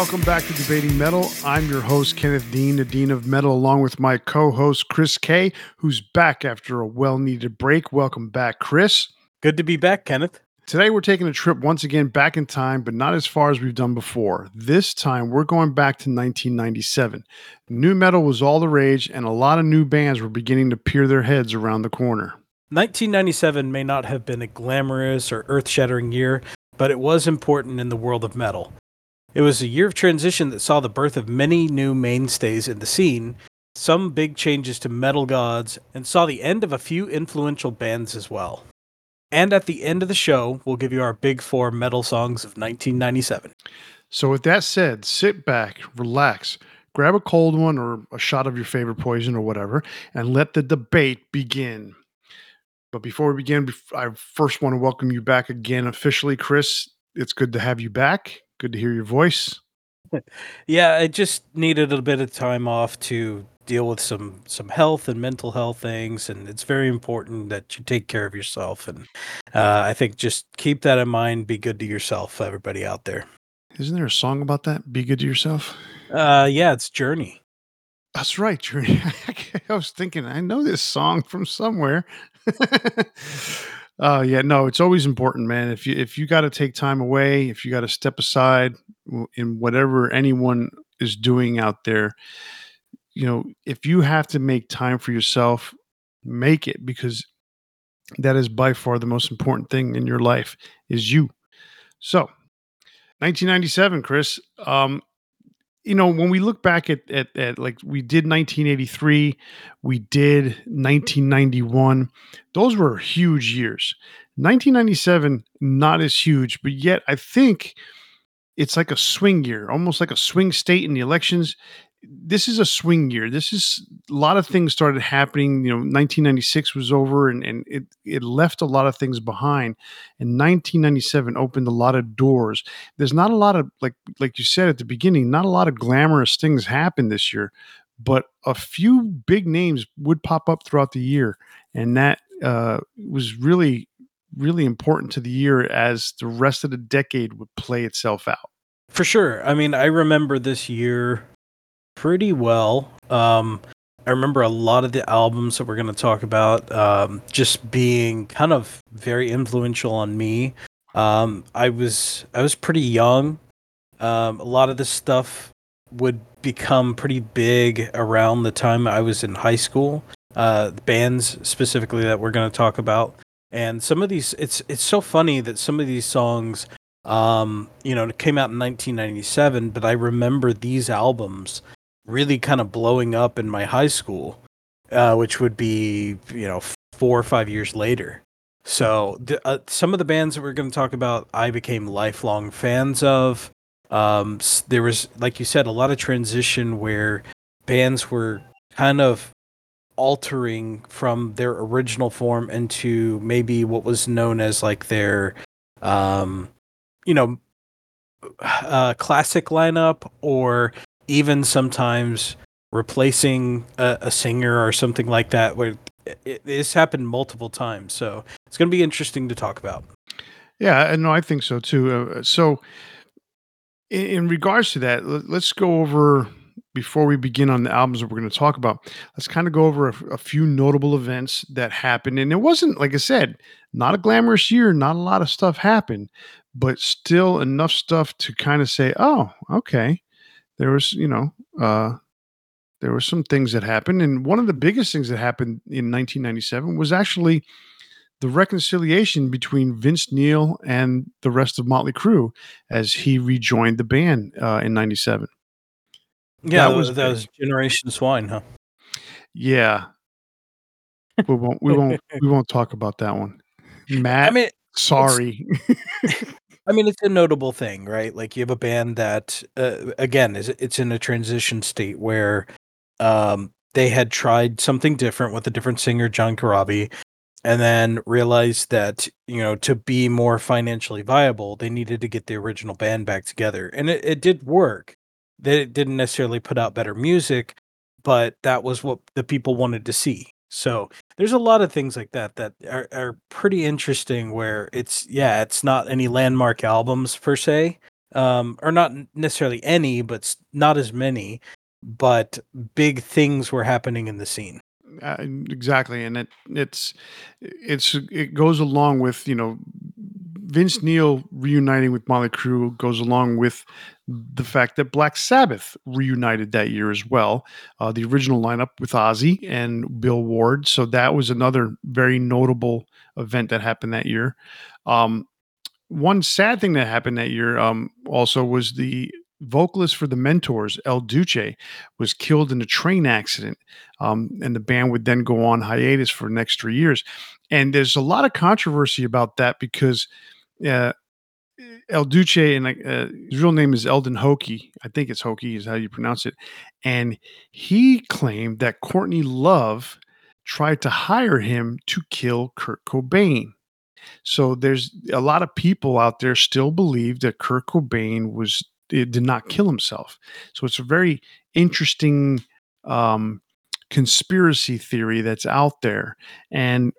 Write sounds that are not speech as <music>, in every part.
Welcome back to Debating Metal. I'm your host, Kenneth Dean, the Dean of Metal, along with my co host, Chris Kaye, who's back after a well needed break. Welcome back, Chris. Good to be back, Kenneth. Today, we're taking a trip once again back in time, but not as far as we've done before. This time, we're going back to 1997. Nu metal was all the rage, and a lot of new bands were beginning to peer their heads around the corner. 1997 may not have been a glamorous or earth shattering year, but it was important in the world of metal. It was a year of transition that saw the birth of many new mainstays in the scene, some big changes to metal gods, and saw the end of a few influential bands as well. And at the end of the show, we'll give you our big four metal songs of 1997. So, with that said, sit back, relax, grab a cold one or a shot of your favorite poison or whatever, and let the debate begin. But before we begin, I first want to welcome you back again officially, Chris. It's good to have you back. Good to hear your voice. yeah, I just needed a bit of time off to deal with some some health and mental health things, and it's very important that you take care of yourself. And uh, I think just keep that in mind. Be good to yourself, everybody out there. Isn't there a song about that? Be good to yourself. Uh, yeah, it's Journey. That's right, Journey. <laughs> I was thinking, I know this song from somewhere. <laughs> Uh, yeah, no, it's always important, man. If you if you got to take time away, if you got to step aside in whatever anyone is doing out there, you know, if you have to make time for yourself, make it because that is by far the most important thing in your life is you. So, 1997, Chris. Um, you know, when we look back at, at, at like we did 1983, we did 1991, those were huge years. 1997, not as huge, but yet I think it's like a swing year, almost like a swing state in the elections this is a swing year. This is a lot of things started happening. You know, 1996 was over and, and it, it left a lot of things behind. And 1997 opened a lot of doors. There's not a lot of, like, like you said at the beginning, not a lot of glamorous things happened this year, but a few big names would pop up throughout the year. And that uh, was really, really important to the year as the rest of the decade would play itself out. For sure. I mean, I remember this year pretty well. Um, I remember a lot of the albums that we're going to talk about um, just being kind of very influential on me. Um, I was I was pretty young. Um, a lot of this stuff would become pretty big around the time I was in high school. Uh, bands specifically that we're going to talk about, and some of these it's it's so funny that some of these songs, um, you know, came out in 1997, but I remember these albums really kind of blowing up in my high school, uh, which would be you know four or five years later. So the, uh, some of the bands that we're going to talk about, I became lifelong fans of. Um, there was, like you said, a lot of transition where bands were kind of altering from their original form into maybe what was known as like their, um, you know, uh, classic lineup or even sometimes replacing a, a singer or something like that. Where it, happened multiple times, so it's going to be interesting to talk about. Yeah, no, I think so too. Uh, so, in, in, regards to that, let's go over before we begin on the albums that we're going to talk about. Let's kind of go over a, few notable events that happened, and it wasn't like I said, not a glamorous year. Not a lot of stuff happened, but still enough stuff to kind of say, "Oh, okay." There was, you know, uh, there were some things that happened, and one of the biggest things that happened in 1997 was actually the reconciliation between Vince Neil and the rest of Motley Crue as he rejoined the band uh, in '97. Yeah, that was that was Generation Swine, huh? Yeah, we won't we <laughs> won't we won't talk about that one. Matt, I mean, sorry. <laughs> I mean, it's a notable thing, right? Like you have a band that, uh, again, is it's in a transition state where um, they had tried something different with a different singer, John Corabi, and then realized that you know to be more financially viable, they needed to get the original band back together, and it, it did work. They didn't necessarily put out better music, but that was what the people wanted to see. So there's a lot of things like that that are, are pretty interesting. Where it's yeah, it's not any landmark albums per se, um, or not necessarily any, but not as many. But big things were happening in the scene. Uh, exactly, and it it's it's it goes along with you know Vince Neil reuniting with Motley Crue goes along with the fact that Black Sabbath reunited that year as well. Uh, the original lineup with Ozzy and Bill Ward, so that was another very notable event that happened that year. Um, one sad thing that happened that year um, also was the vocalist for the Mentors, El Duce, was killed in a train accident, um, and the band would then go on hiatus for the next three years. And there's a lot of controversy about that because uh, El Duce and uh, his real name is Eldon Hokie. I think it's Hokie is how you pronounce it. And he claimed that Courtney Love tried to hire him to kill Kurt Cobain. So there's a lot of people out there still believe that Kurt Cobain was did not kill himself. So it's a very interesting um, conspiracy theory that's out there. And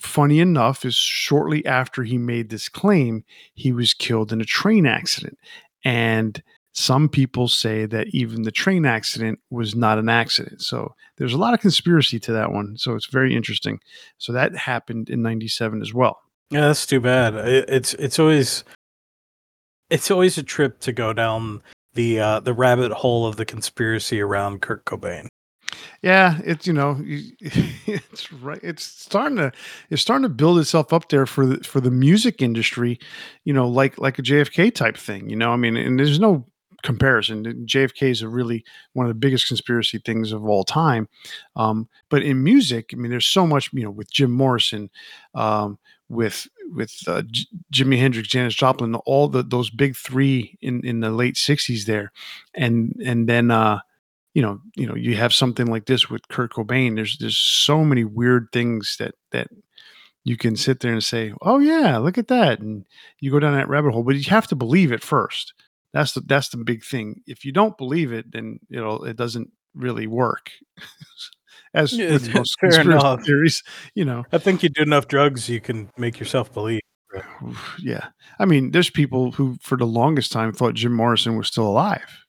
funny enough, is shortly after he made this claim, he was killed in a train accident. And some people say that even the train accident was not an accident. So there's a lot of conspiracy to that one. So it's very interesting. So that happened in 97 as well. Yeah, that's too bad. It's it's always it's always a trip to go down the uh, the rabbit hole of the conspiracy around Kurt Cobain. Yeah, it's you know, <laughs> it's right. It's starting to it's starting to build itself up there for the for the music industry, you know, like like a JFK type thing. You know, I mean, and there's no comparison. JFK is a really one of the biggest conspiracy things of all time. Um, but in music, I mean, there's so much. You know, with Jim Morrison, um, with with uh, J- Jimi Hendrix, Janis Joplin, all the those big three in in the late '60s there, and and then. uh you know, you know, you have something like this with Kurt Cobain. There's there's so many weird things that that you can sit there and say, "Oh yeah, look at that," and you go down that rabbit hole. But you have to believe it first. That's the that's the big thing. If you don't believe it, then you know it doesn't really work. <laughs> As Yeah, with most <laughs> conspiracy enough. theories, you know, I think you do enough drugs, you can make yourself believe. yeah. I mean, there's people who, for the longest time, thought Jim Morrison was still alive,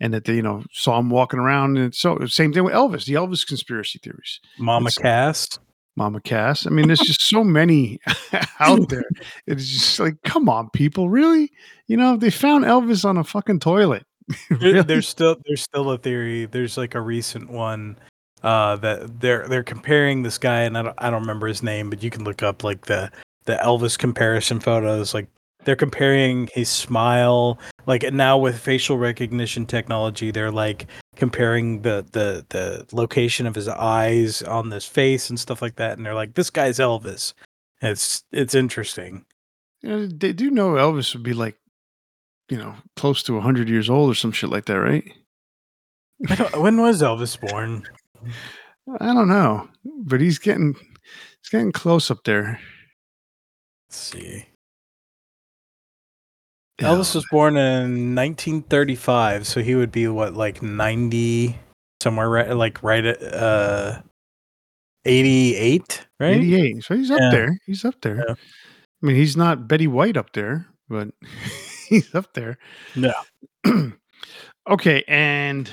and that they, you know, saw him walking around. And so, same thing with Elvis. The Elvis conspiracy theories. Mama It's- Cass. Mama Cass. I mean, there's just so many <laughs> out there. It's just like, come on, people, really? You know, they found Elvis on a fucking toilet. <laughs> Really? There's still there's still a theory. There's like a recent one uh, that they're they're comparing this guy, and I don't I don't remember his name, but you can look up like the the Elvis comparison photos. Like they're comparing his smile, like now with facial recognition technology, they're like comparing the the the location of his eyes on this face and stuff like that, and they're like, this guy's Elvis. It's it's interesting. You know, they do know Elvis would be like, you know, close to 100 years old or some shit like that, right? When was Elvis born? I don't know, but he's getting he's getting close up there. Let's see. Elvis was born in 1935, so he would be what, like 90, somewhere right, like right at uh, 88, right? 88. So he's up Yeah. there. He's up there. Yeah. I mean, he's not Betty White up there, but <laughs> he's up there. No. <clears throat> okay, and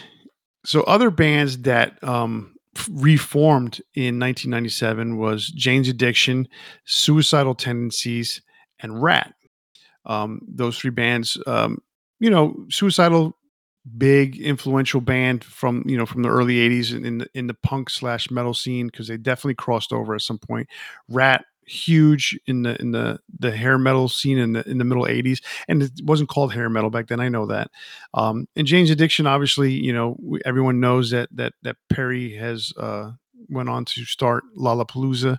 so other bands that um reformed in 1997 was Jane's Addiction, Suicidal Tendencies, and Ratt. Um, those three bands, um, you know, Suicidal, big influential band from you know from the early 80s in, in the in the punk slash metal scene because they definitely crossed over at some point. Ratt, huge in the in the the hair metal scene in the in the middle 80s and it wasn't called hair metal back then i know that um and jane's addiction obviously you know everyone knows that that that perry has uh went on to start lollapalooza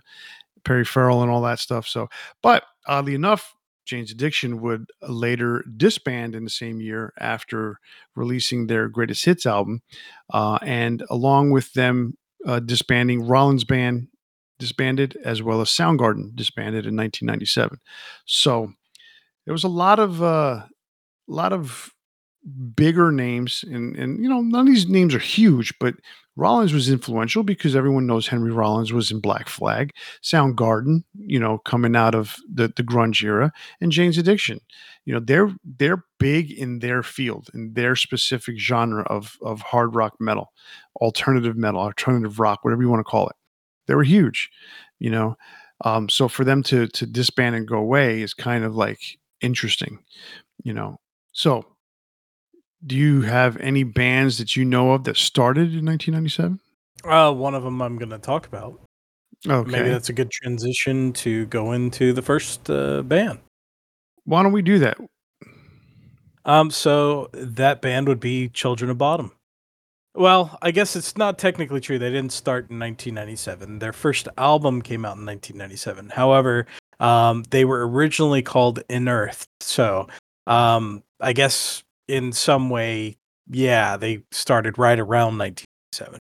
perry farrell and all that stuff so but oddly enough jane's addiction would later disband in the same year after releasing their greatest hits album uh and along with them uh, disbanding rollins band disbanded, as well as Soundgarden disbanded in 1997. So there was a lot of uh, a lot of bigger names, and and you know none of these names are huge, but Rollins was influential because everyone knows Henry Rollins was in Black Flag, Soundgarden, you know, coming out of the the grunge era, and Jane's Addiction. You know, they're they're big in their field, in their specific genre of of hard rock metal, alternative metal, alternative rock, whatever you want to call it. They were huge, you know. Um, so for them to to disband and go away is kind of like interesting, you know. So do you have any bands that you know of that started in 1997? Uh, one of them I'm going to talk about. Okay. Maybe that's a good transition to go into the first uh, band. Why don't we do that? Um, so that band would be Children of Bodom. Well, I guess it's not technically true. They didn't start in 1997. Their first album came out in 1997. However, um, they were originally called Inearthed. So, um, I guess in some way, yeah, they started right around 1997.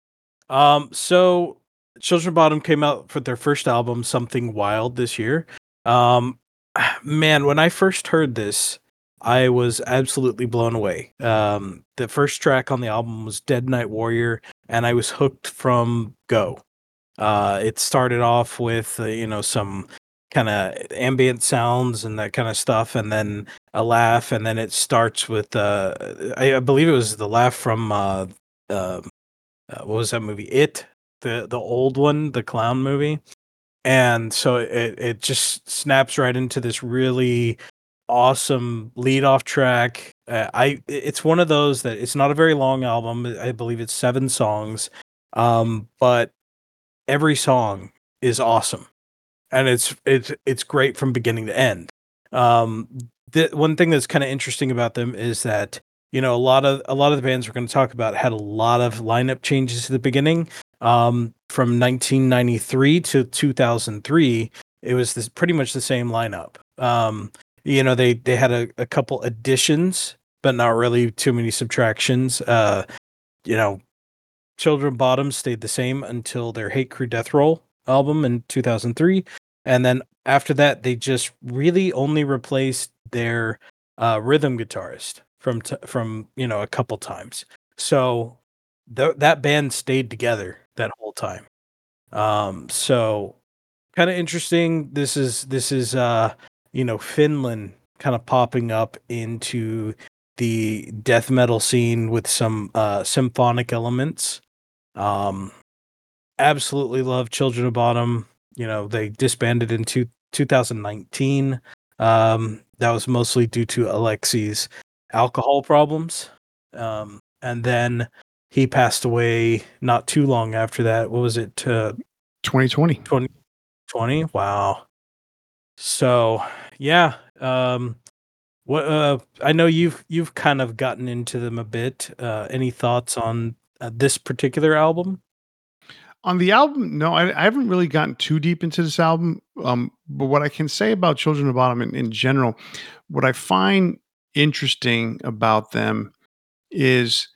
Um, so Children Bodom came out for their first album, Something Wild, this year. Um, <sighs> man, when I first heard this, I was absolutely blown away. Um, the first track on the album was Dead Night Warrior, and I was hooked from go. Uh, it started off with uh, you know some kind of ambient sounds and that kind of stuff, and then a laugh, and then it starts with uh, I, I believe it was the laugh from uh, uh, uh, what was that movie? It the the old one, the clown movie, and so it it just snaps right into this really awesome lead off track. Uh, I it's one of those that it's not a very long album. I believe it's seven songs, um, but every song is awesome and it's it's it's great from beginning to end. Um, the one thing that's kind of interesting about them is that you know a lot of a lot of the bands we're going to talk about had a lot of lineup changes at the beginning. Um, from 1993 to 2003, it was this pretty much the same lineup. Um, you know they they had a, a couple additions, but not really too many subtractions. Uh, you know, Children Bodom stayed the same until their Hate Crew Death Roll album in 2003 and then after that they just really only replaced their uh, rhythm guitarist from t- from you know a couple times. So th- that band stayed together that whole time. Um so kind of interesting. This is this is uh you know finland kind of popping up into the death metal scene with some uh symphonic elements. Um absolutely love Children of Bodom. You know, they disbanded in two, 2019. Um, that was mostly due to Alexi's alcohol problems. Um, and then he passed away not too long after that. What was it? Uh, 2020. 2020. Wow. So, yeah. Um, what uh, I know you've you've kind of gotten into them a bit. Uh, any thoughts on uh, this particular album? On the album, no, I, I haven't really gotten too deep into this album. Um, but what I can say about Children of Bodom in, in general, what I find interesting about them is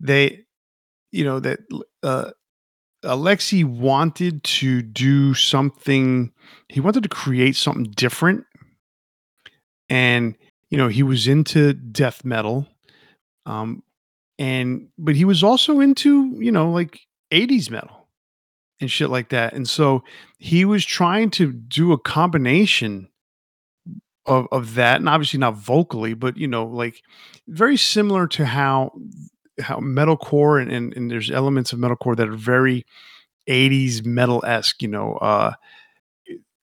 they, you know, that uh, Alexi wanted to do something. He wanted to create something different, and you know, he was into death metal, um, and but he was also into you know like 80s metal and shit like that. And so he was trying to do a combination of of that, and obviously not vocally, but you know, like very similar to how how metalcore and, and, and there's elements of metalcore that are very 80s metal esque, you know, uh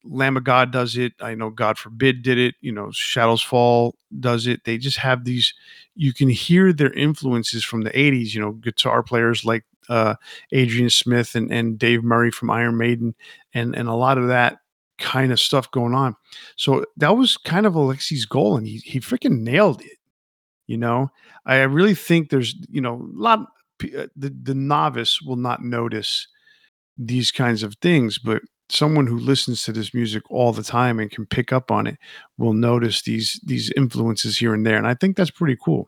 Lamb of God does it. I know God forbid did it. You know, Shadows Fall does it. They just have these. You can hear their influences from the '80s. You know, guitar players like uh, Adrian Smith and, and Dave Murray from Iron Maiden, and and a lot of that kind of stuff going on. So that was kind of Alexi's goal, and he he freaking nailed it. You know, I really think there's you know a lot. Uh, the the novice will not notice these kinds of things, but someone who listens to this music all the time and can pick up on it will notice these these influences here and there and i think that's pretty cool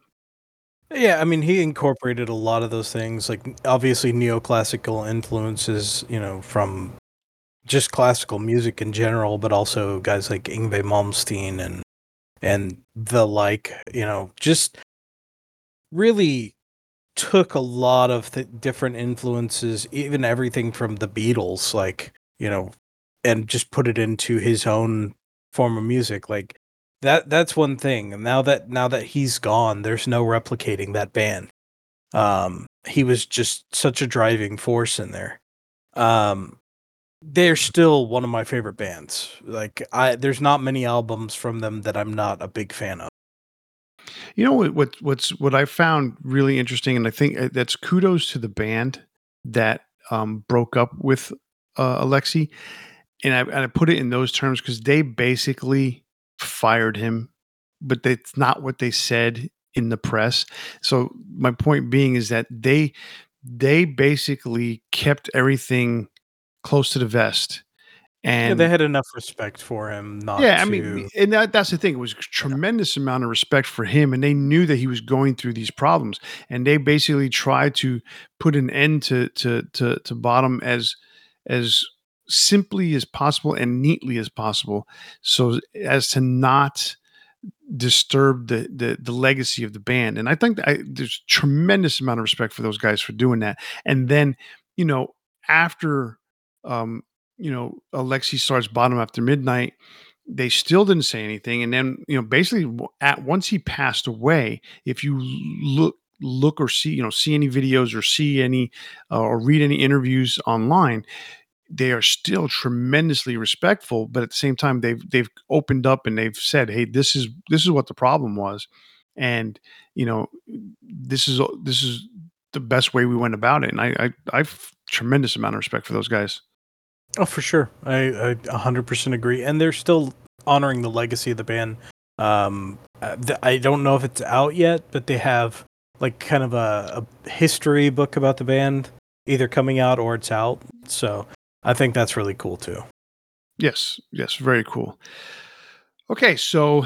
yeah i mean he incorporated a lot of those things like obviously neoclassical influences you know from just classical music in general but also guys like Yngwie Malmsteen and and the like you know just really took a lot of th- different influences, even everything from the Beatles, like you know, and just put it into his own form of music. Like that that's one thing. Now that now that he's gone, there's no replicating that band. Um, he was just such a driving force in there. Um, they're still one of my favorite bands. Like I, there's not many albums from them that I'm not a big fan of. You know what? what what's what I found really interesting, and I think uh, that's kudos to the band that um, broke up with uh, Alexi, and I, and I put it in those terms because they basically fired him, but that's not what they said in the press. So my point being is that they they basically kept everything close to the vest. And yeah, they had enough respect for him not yeah, I to mean, and that, that's the thing. It was a tremendous amount of respect for him, and they knew that he was going through these problems, and they basically tried to put an end to to to, to Bodom as as simply as possible and neatly as possible, so as to not disturb the the, the legacy of the band. And I think I, there's tremendous amount of respect for those guys for doing that. And then, you know, after um, you know, Alexi starts Bodom After Midnight. They still didn't say anything, and then you know, basically, at once he passed away. If you look look or see you know see any videos or see any uh, or read any interviews online they are still tremendously respectful but at the same time they've they've opened up and they've said hey this is this is what the problem was and you know this is this is the best way we went about it and i i i've tremendous amount of respect for those guys Oh, for sure. I, I 100% agree. And they're still honoring the legacy of the band. Um, uh, I don't know if it's out yet, but they have like kind of a, a history book about the band either coming out or it's out. So I think that's really cool too. Yes, yes, very cool. Okay, so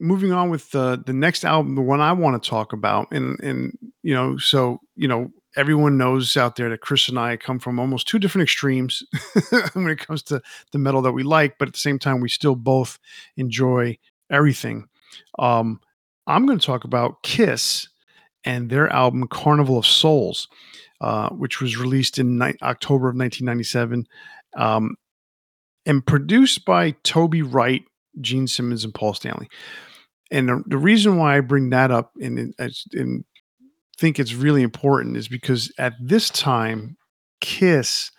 moving on with the the next album, the one I want to talk about, and and you know, so you know, everyone knows out there that Chris and I come from almost two different extremes <laughs> when it comes to the metal that we like, but at the same time, we still both enjoy everything. Um, I'm going to talk about Kiss and their album Carnival of Souls, uh, which was released in ni- October of 1997 um, and produced by Toby Wright, Gene Simmons, and Paul Stanley. And the, the reason why I bring that up and, in think it's really important is because at this time, Kiss,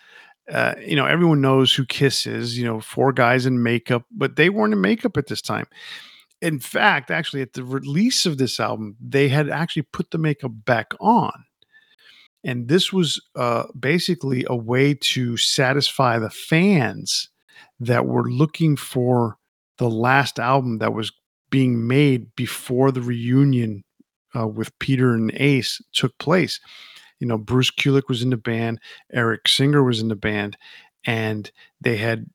uh, you know, everyone knows who Kiss is, you know, four guys in makeup, but they weren't in makeup at this time. In fact, actually, at the release of this album, they had actually put the makeup back on. And this was uh, basically a way to satisfy the fans that were looking for the last album that was being made before the reunion uh, with Peter and Ace took place. You know, Bruce Kulick was in the band, Eric Singer was in the band, and they had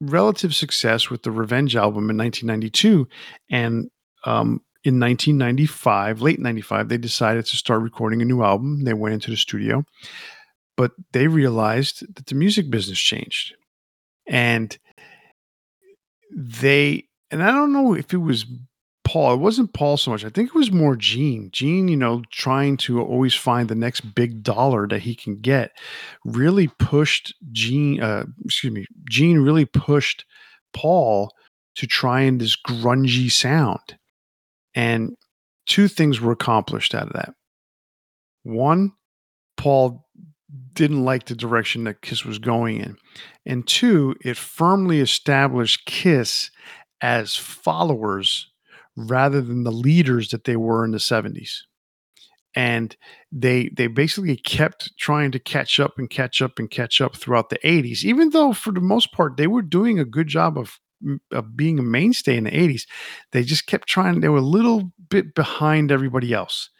relative success with the Revenge album in 1992. And um, in 1995, late 95, they decided to start recording a new album. They went into the studio, but they realized that the music business changed. And they, and I don't know if it was Paul. It wasn't Paul so much. I think it was more Gene. Gene, you know, trying to always find the next big dollar that he can get, really pushed Gene. Uh, excuse me, Gene really pushed Paul to try and this grungy sound, and two things were accomplished out of that. One, Paul didn't like the direction that Kiss was going in, and two, it firmly established Kiss as followers rather than the leaders that they were in the 70s and they they basically kept trying to catch up and catch up and catch up throughout the 80s even though for the most part they were doing a good job of of being a mainstay in the 80s they just kept trying they were a little bit behind everybody else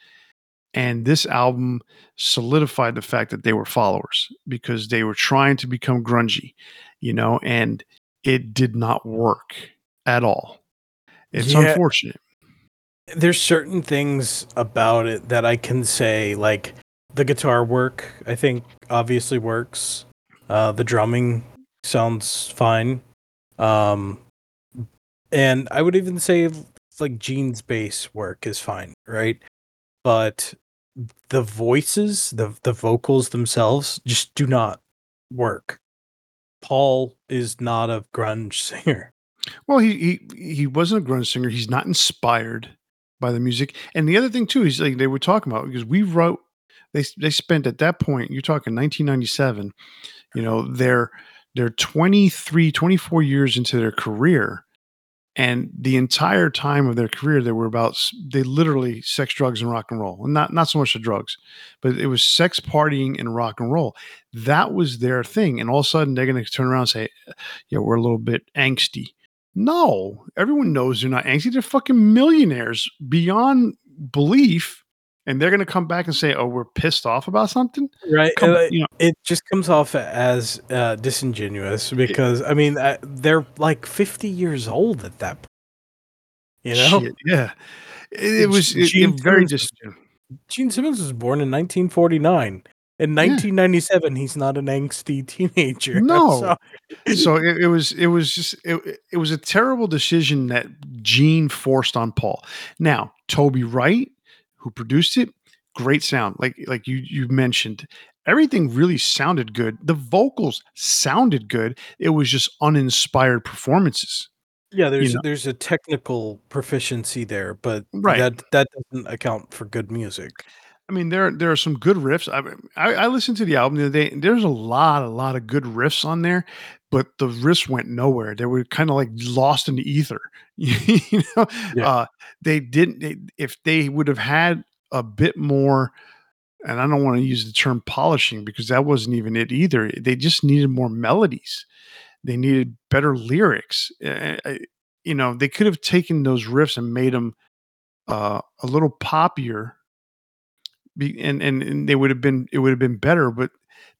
and this album solidified the fact that they were followers because they were trying to become grungy you know and it did not work at all it's yeah. unfortunate. There's certain things about it that I can say, like the guitar work, I think obviously works. Uh, the drumming sounds fine. Um, and I would even say like Gene's bass work is fine, right? but the voices, the the vocals themselves just do not work. Paul is not a grunge <laughs> singer. Well, he he he wasn't a grunge singer. He's not inspired by the music. And the other thing too is like they were talking about because we wrote they they spent at that point, you're talking 1997, you know, they're they're 23, 24 years into their career. And the entire time of their career, they were about they literally sex, drugs, and rock and roll. And not not so much the drugs, but it was sex, partying, and rock and roll. That was their thing. And all of a sudden, they're going to turn around and say, "Yeah, we're a little bit angsty." No, everyone knows they're not angsty. They're fucking millionaires beyond belief and they're going to come back and say, "Oh, we're pissed off about something." Right. Come, you know, it just comes off as uh, disingenuous because I mean uh, they're like 50 years old at that point. You know? Shit, yeah. It, it was it, it very disingenuous. Gene Simmons was born in 1949. In 1997, yeah. he's not an angsty <laughs> teenager. No, so it, it, was it was just it, it was a terrible decision that Gene forced on Paul. Now Toby Wright who produced it, great sound. Like like you you mentioned, everything really sounded good. The vocals sounded good. It was just uninspired performances. Yeah, there's you know? there's a technical proficiency there, but right. that that doesn't account for good music. I mean, there there are some good riffs. I, I, I listened to the album the other day. And There's a lot, a lot of good riffs on there, but the riffs went nowhere. They were kind of like lost in the ether. <laughs> you know, yeah. uh, they didn't. They, if they would have had a bit more, and I don't want to use the term polishing because that wasn't even it either. They just needed more melodies. They needed better lyrics. Uh, you know, they could have taken those riffs and made them uh, a little poppier be, and, and and they would have been it would have been better, but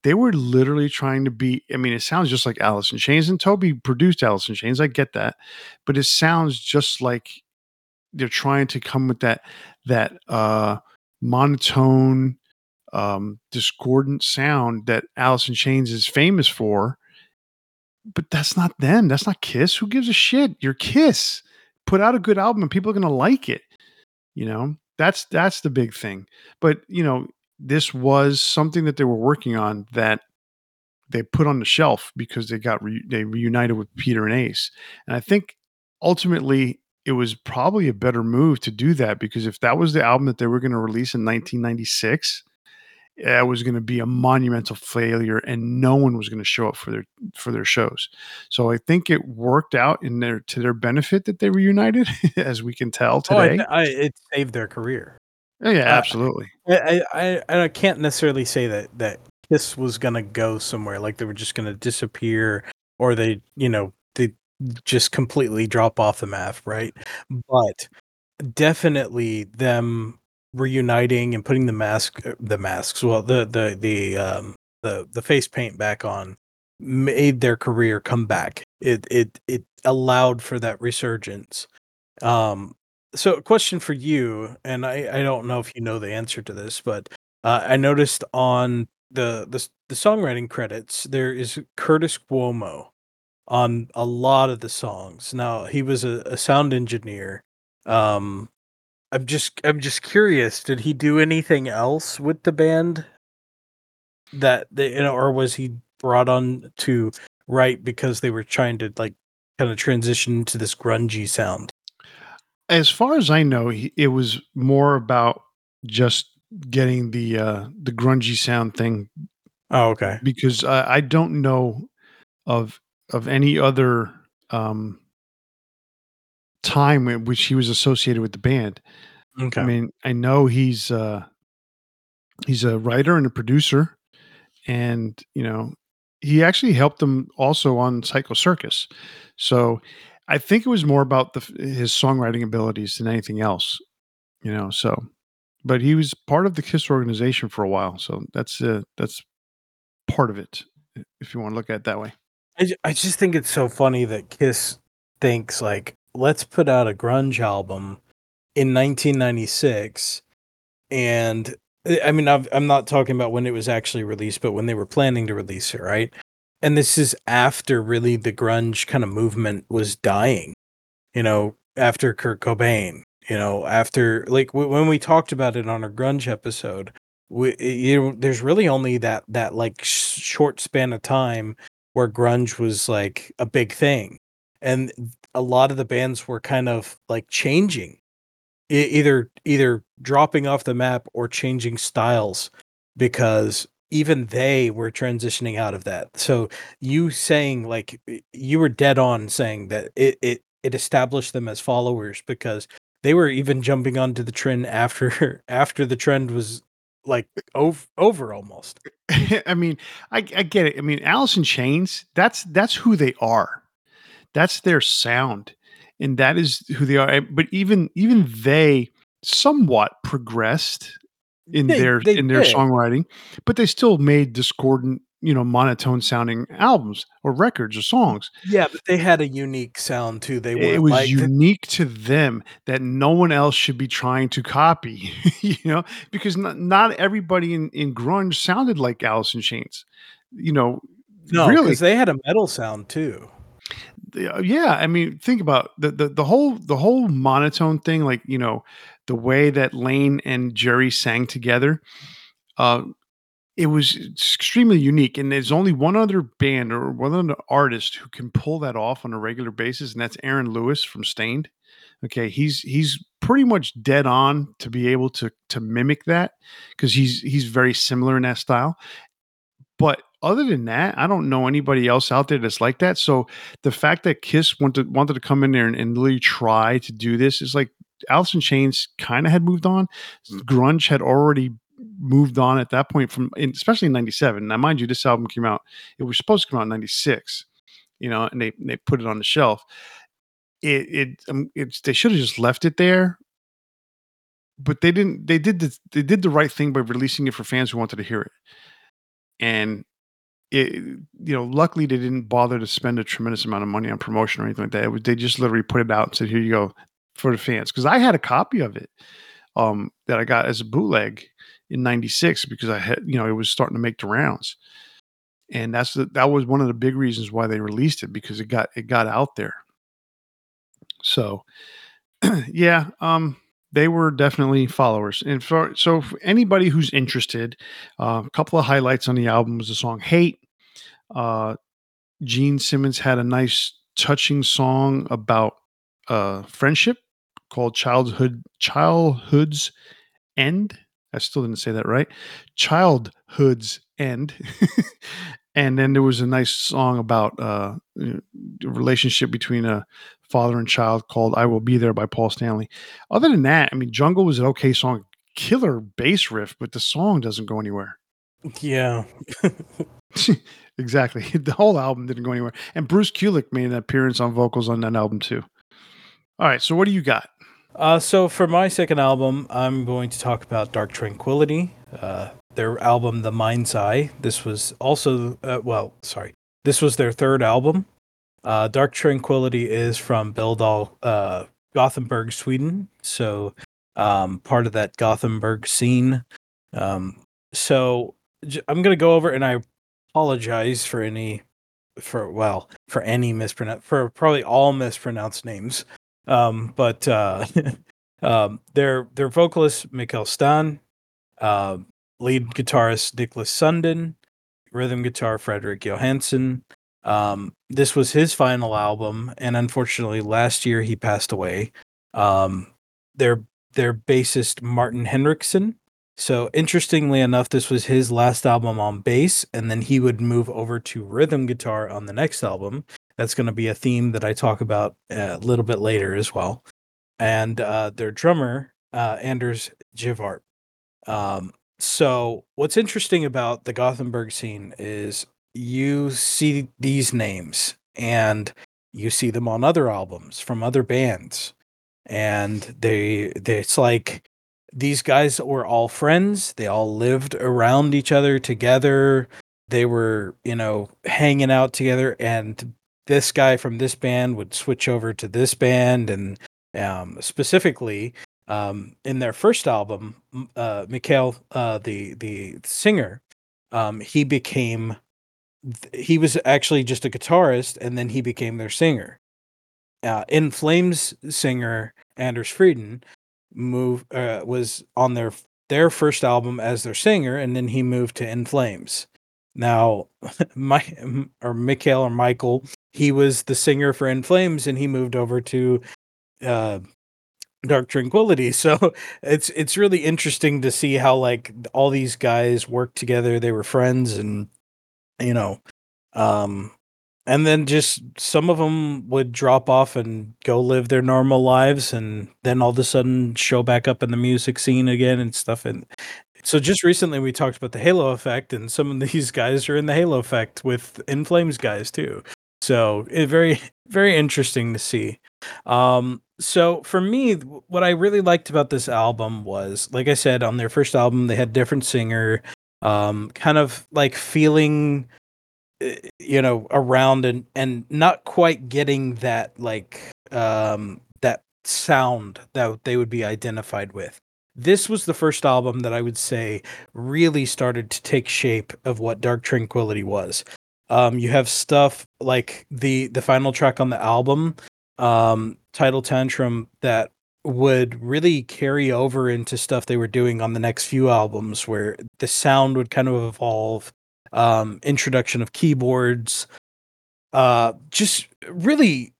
they were literally trying to be. I mean, it sounds just like Alice in Chains, and Toby produced Alice in Chains. I get that, but it sounds just like they're trying to come with that that uh, monotone, um, discordant sound that Alice in Chains is famous for. But that's not them. That's not Kiss. Who gives a shit? You're Kiss. Put out a good album, and people are gonna like it. You know. That's that's the big thing. But you know, this was something that they were working on that they put on the shelf because they got re- they reunited with Peter and Ace. And I think ultimately it was probably a better move to do that because if that was the album that they were going to release in 1996, it was going to be a monumental failure and no one was going to show up for their for their shows. So i think it worked out in their to their benefit that they reunited <laughs> as we can tell today oh, I, I, it saved their career. Oh, yeah absolutely. I, I i can't necessarily say that that this was going to go somewhere like they were just going to disappear or they you know they just completely drop off the map right? But definitely them reuniting and putting the mask uh, the masks well the the the um the the face paint back on made their career come back. It it it allowed for that resurgence. Um so a question for you and i i don't know if you know the answer to this but uh, i noticed on the, the the songwriting credits there is curtis cuomo on a lot of the songs. Now he was a, a sound engineer um I'm just I'm just curious. Did he do anything else with the band that they, you know, or was he brought on to write because they were trying to like kind of transition to this grungy sound? As far as I know, he, it was more about just getting the uh the grungy sound thing. Oh, okay. Because I, I don't know of of any other um time in which he was associated with the band. Okay. I mean, I know he's uh he's a writer and a producer and, you know, he actually helped them also on Psycho Circus. So, I think it was more about the his songwriting abilities than anything else, you know, so but he was part of the Kiss organization for a while, so that's uh that's part of it if you want to look at it that way. I, I just think it's so funny that Kiss thinks like let's put out a grunge album in 1996 and i mean i am not talking about when it was actually released but when they were planning to release it right? And this is after really the grunge kind of movement was dying you know after kurt cobain You know, after like w- when we talked about it on our grunge episode, we you there's really only that that like sh- short span of time where grunge was like a big thing, and a lot of the bands were kind of like changing, e- either either dropping off the map or changing styles because even they were transitioning out of that. So you saying like you were dead on saying that it it it established them as followers because they were even jumping onto the trend after <laughs> after the trend was like over over almost. <laughs> I mean, I, I get it. I mean, Alice in Chains, that's that's who they are. That's their sound. And that is who they are. But even even they somewhat progressed in They their they in their did. songwriting, but they still made discordant, you know, monotone sounding albums or records or songs. Yeah, but they had a unique sound too. They It weren't was like unique to them that no one else should be trying to copy, <laughs> you know, because not, not everybody in, in grunge sounded like Alice in Chains. You know, no, really, because they had a metal sound too. Yeah, yeah, I mean, think about the, the the whole the whole monotone thing, like you know, the way that Lane and Jerry sang together. Uh, it was extremely unique, and there's only one other band or one other artist who can pull that off on a regular basis, and that's Aaron Lewis from Staind. Okay, he's he's pretty much dead on to be able to to mimic that because he's he's very similar in that style. But other than that, I don't know anybody else out there that's like that. So the fact that Kiss wanted wanted to come in there and, and really try to do this is like Alice in Chains kind of had moved on. Grunge had already moved on at that point from in, especially in 97. Now mind you, this album came out, it was supposed to come out in 96, you know, and they they put it on the shelf. It it um, it's they should have just left it there. But they didn't they did the they did the right thing by releasing it for fans who wanted to hear it. And it, you know, luckily they didn't bother to spend a tremendous amount of money on promotion or anything like that. Was, they just literally put it out and said, "Here you go for the fans." Because I had a copy of it um, that I got as a bootleg in '96 because I had, you know, it was starting to make the rounds, and that's the, that was one of the big reasons why they released it because it got it got out there. So, <clears throat> yeah, um, they were definitely followers. And for so for anybody who's interested, uh, a couple of highlights on the album was the song "Hate." Uh, Gene Simmons had a nice, touching song about uh, friendship called "Childhood Childhood's End." I still didn't say that right. Childhood's End. <laughs> and then there was a nice song about uh, the relationship between a father and child called "I Will Be There" by Paul Stanley. Other than that, I mean, "Jungle" was an okay song, killer bass riff, but the song doesn't go anywhere. Yeah. <laughs> exactly. <laughs> The whole album didn't go anywhere. And Bruce Kulick made an appearance on vocals on that album too. All right, so what do you got? Uh, so for my second album, I'm going to talk about Dark Tranquillity, uh, their album The Mind's I. This was also, uh, well, sorry, this was their third album. Uh, Dark Tranquillity is from Billdal, uh, Gothenburg, Sweden. So um, part of that Gothenburg scene. Um, so I'm gonna go over, and I apologize for any, for well, for any mispronounce, for probably all mispronounced names. Um, but uh, <laughs> um, their their vocalist Mikael Stanne, uh, lead guitarist Niklas Sundin, rhythm guitar Fredrik Johansson. Um, this was his final album, and unfortunately, last year he passed away. Um, their their bassist Martin Henriksson. So interestingly enough, this was his last album on bass, and then he would move over to rhythm guitar on the next album. That's going to be a theme that I talk about uh, a little bit later as well. And uh, their drummer, uh, Anders Jivarp. Um, so, what's interesting about the Gothenburg scene is you see these names and you see them on other albums from other bands. And they, they it's like these guys were all friends. They all lived around each other together. They were, you know, hanging out together. And this guy from this band would switch over to this band. And um, specifically, um, in their first album, uh, Mikael, uh, the the singer, um, he became he was actually just a guitarist, and then he became their singer. uh, In Flames singer Anders Fridén move uh, was on their their first album as their singer, and then he moved to In Flames. Now, <laughs> my or Mikhail or Michael, he was the singer for In Flames, and he moved over to uh, Dark Tranquillity. <laughs> So it's it's really interesting to see how like all these guys worked together. They were friends, and you know, um, and then just some of them would drop off and go live their normal lives and then all of a sudden show back up in the music scene again and stuff and so just recently we talked about the halo effect and some of <laughs> these guys are in the halo effect with in flames guys too. So it very very interesting to see. Um so for me what i really liked about this album was like i said on their first album they had different singer um kind of like feeling you know around and and not quite getting that like um that sound that they would be identified with. This was the first album that i would say really started to take shape of what dark tranquillity was. Um you have stuff like the the final track on the album um tidal tantrum that would really carry over into stuff they were doing on the next few albums where the sound would kind of evolve um, introduction of keyboards, uh, just really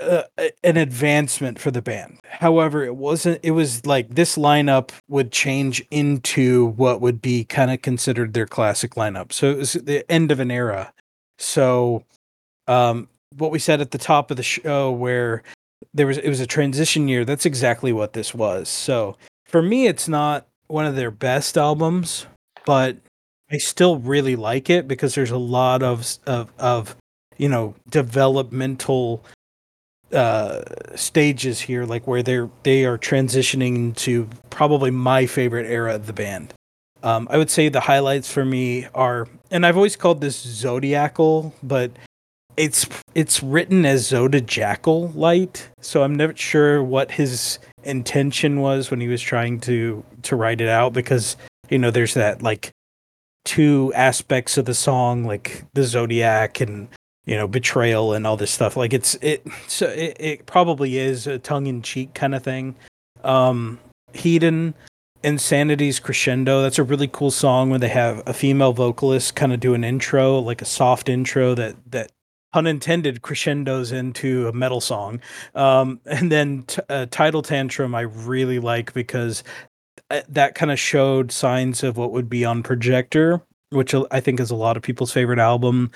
uh, an advancement for the band. However, it wasn't. It was like this lineup would change into what would be kind of considered their classic lineup. So it was the end of an era. So, um, what we said at the top of the show, where there was it was a transition year. That's exactly what this was. So for me, it's not one of their best albums, but I still really like it because there's a lot of of, of you know developmental uh stages here like where they're they are transitioning to probably my favorite era of the band. Um i would say the highlights for me are and i've always called this zodiacal but it's it's written as Zodijackyl light so i'm never sure what his intention was when he was trying to to write it out because you know there's that like two aspects of the song, like the zodiac and you know betrayal and all this stuff. Like it's it so it, it probably is a tongue in cheek kind of thing. Um, Hedon Insanity's Crescendo. That's a really cool song when they have a female vocalist kind of do an intro, like a soft intro that that unintended crescendos into a metal song. Um, and then t- uh, Tidal Tantrum I really like because that kind of showed signs of what would be on Projector, which I think is a lot of people's favorite album.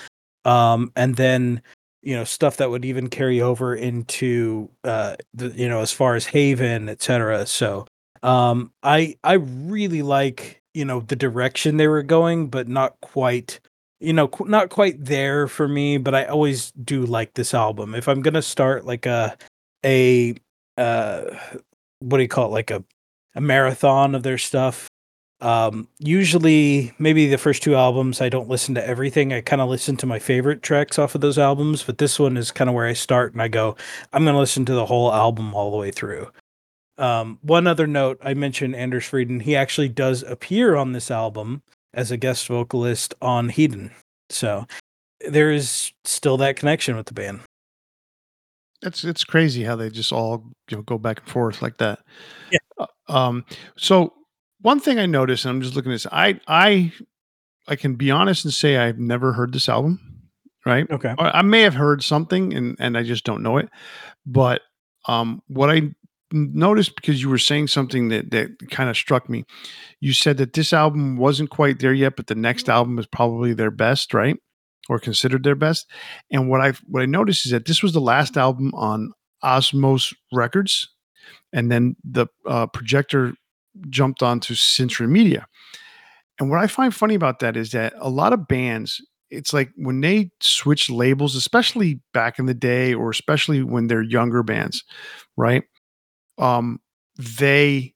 Um, and then you know stuff that would even carry over into uh, the, you know as far as Haven, etc. So um, I I really like you know the direction they were going, but not quite you know qu- not quite there for me. But I always do like this album. If I'm gonna start like a a uh what do you call it like a a marathon of their stuff. Um, usually, maybe the first two albums, I don't listen to everything. I kind of listen to my favorite tracks off of those albums, but this one is kind of where I start and I go, I'm going to listen to the whole album all the way through. Um, one other note I mentioned Anders Fridén. He actually does appear on this album as a guest vocalist on Hedon. So there is still that connection with the band. It's it's crazy how they just all you know, go back and forth like that. Yeah. Uh, um. So one thing I noticed, and I'm just looking at this, I I I can be honest and say I've never heard this album. Right. Okay. I may have heard something and and I just don't know it. But um, what I noticed because you were saying something that that kind of struck me. You said that this album wasn't quite there yet, but the next album is probably their best, right? Or considered their best. And what I what I noticed is that this was the last album on Osmose Records, and then the uh, projector jumped onto Century Media. And what I find funny about that is that a lot of bands, it's like when they switch labels, especially back in the day, or especially when they're younger bands, right? Um, they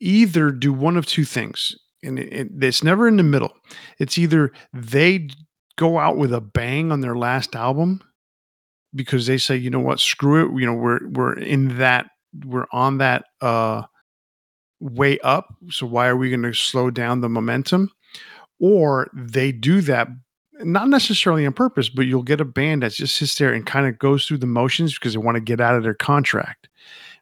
either do one of two things, and it, it, it's never in the middle. It's either they go out with a bang on their last album because they say, you know what, screw it. You know, we're we're in that we're on that uh way up. So why are we going to slow down the momentum? Or they do that not necessarily on purpose, but you'll get a band that just sits there and kind of goes through the motions because they want to get out of their contract.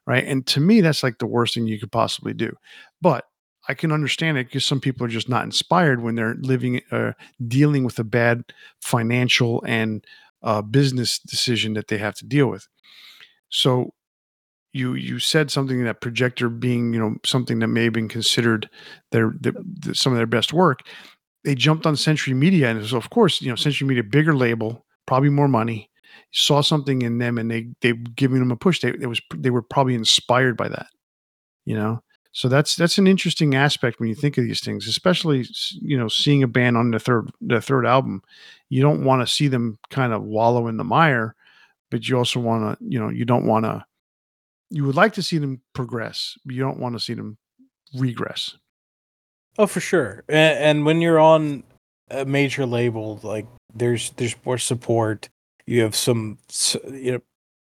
Right. And to me, that's like the worst thing you could possibly do. But I can understand it because some people are just not inspired when they're living, uh, dealing with a bad financial and uh, business decision that they have to deal with. So you you said something that projector being you know something that may have been considered their, their, their some of their best work. They jumped on Century Media, and so of course you know Century Media, bigger label, probably more money. Saw something in them, and they they giving them a push. They it was they were probably inspired by that, you know. So that's that's an interesting aspect when you think of these things, especially you know seeing a band on the third the third album. You don't want to see them kind of wallow in the mire, but you also want to you know you don't want to you would like to see them progress, but you don't want to see them regress. Oh, for sure. And, and when you're on a major label, like there's there's more support. You have some you know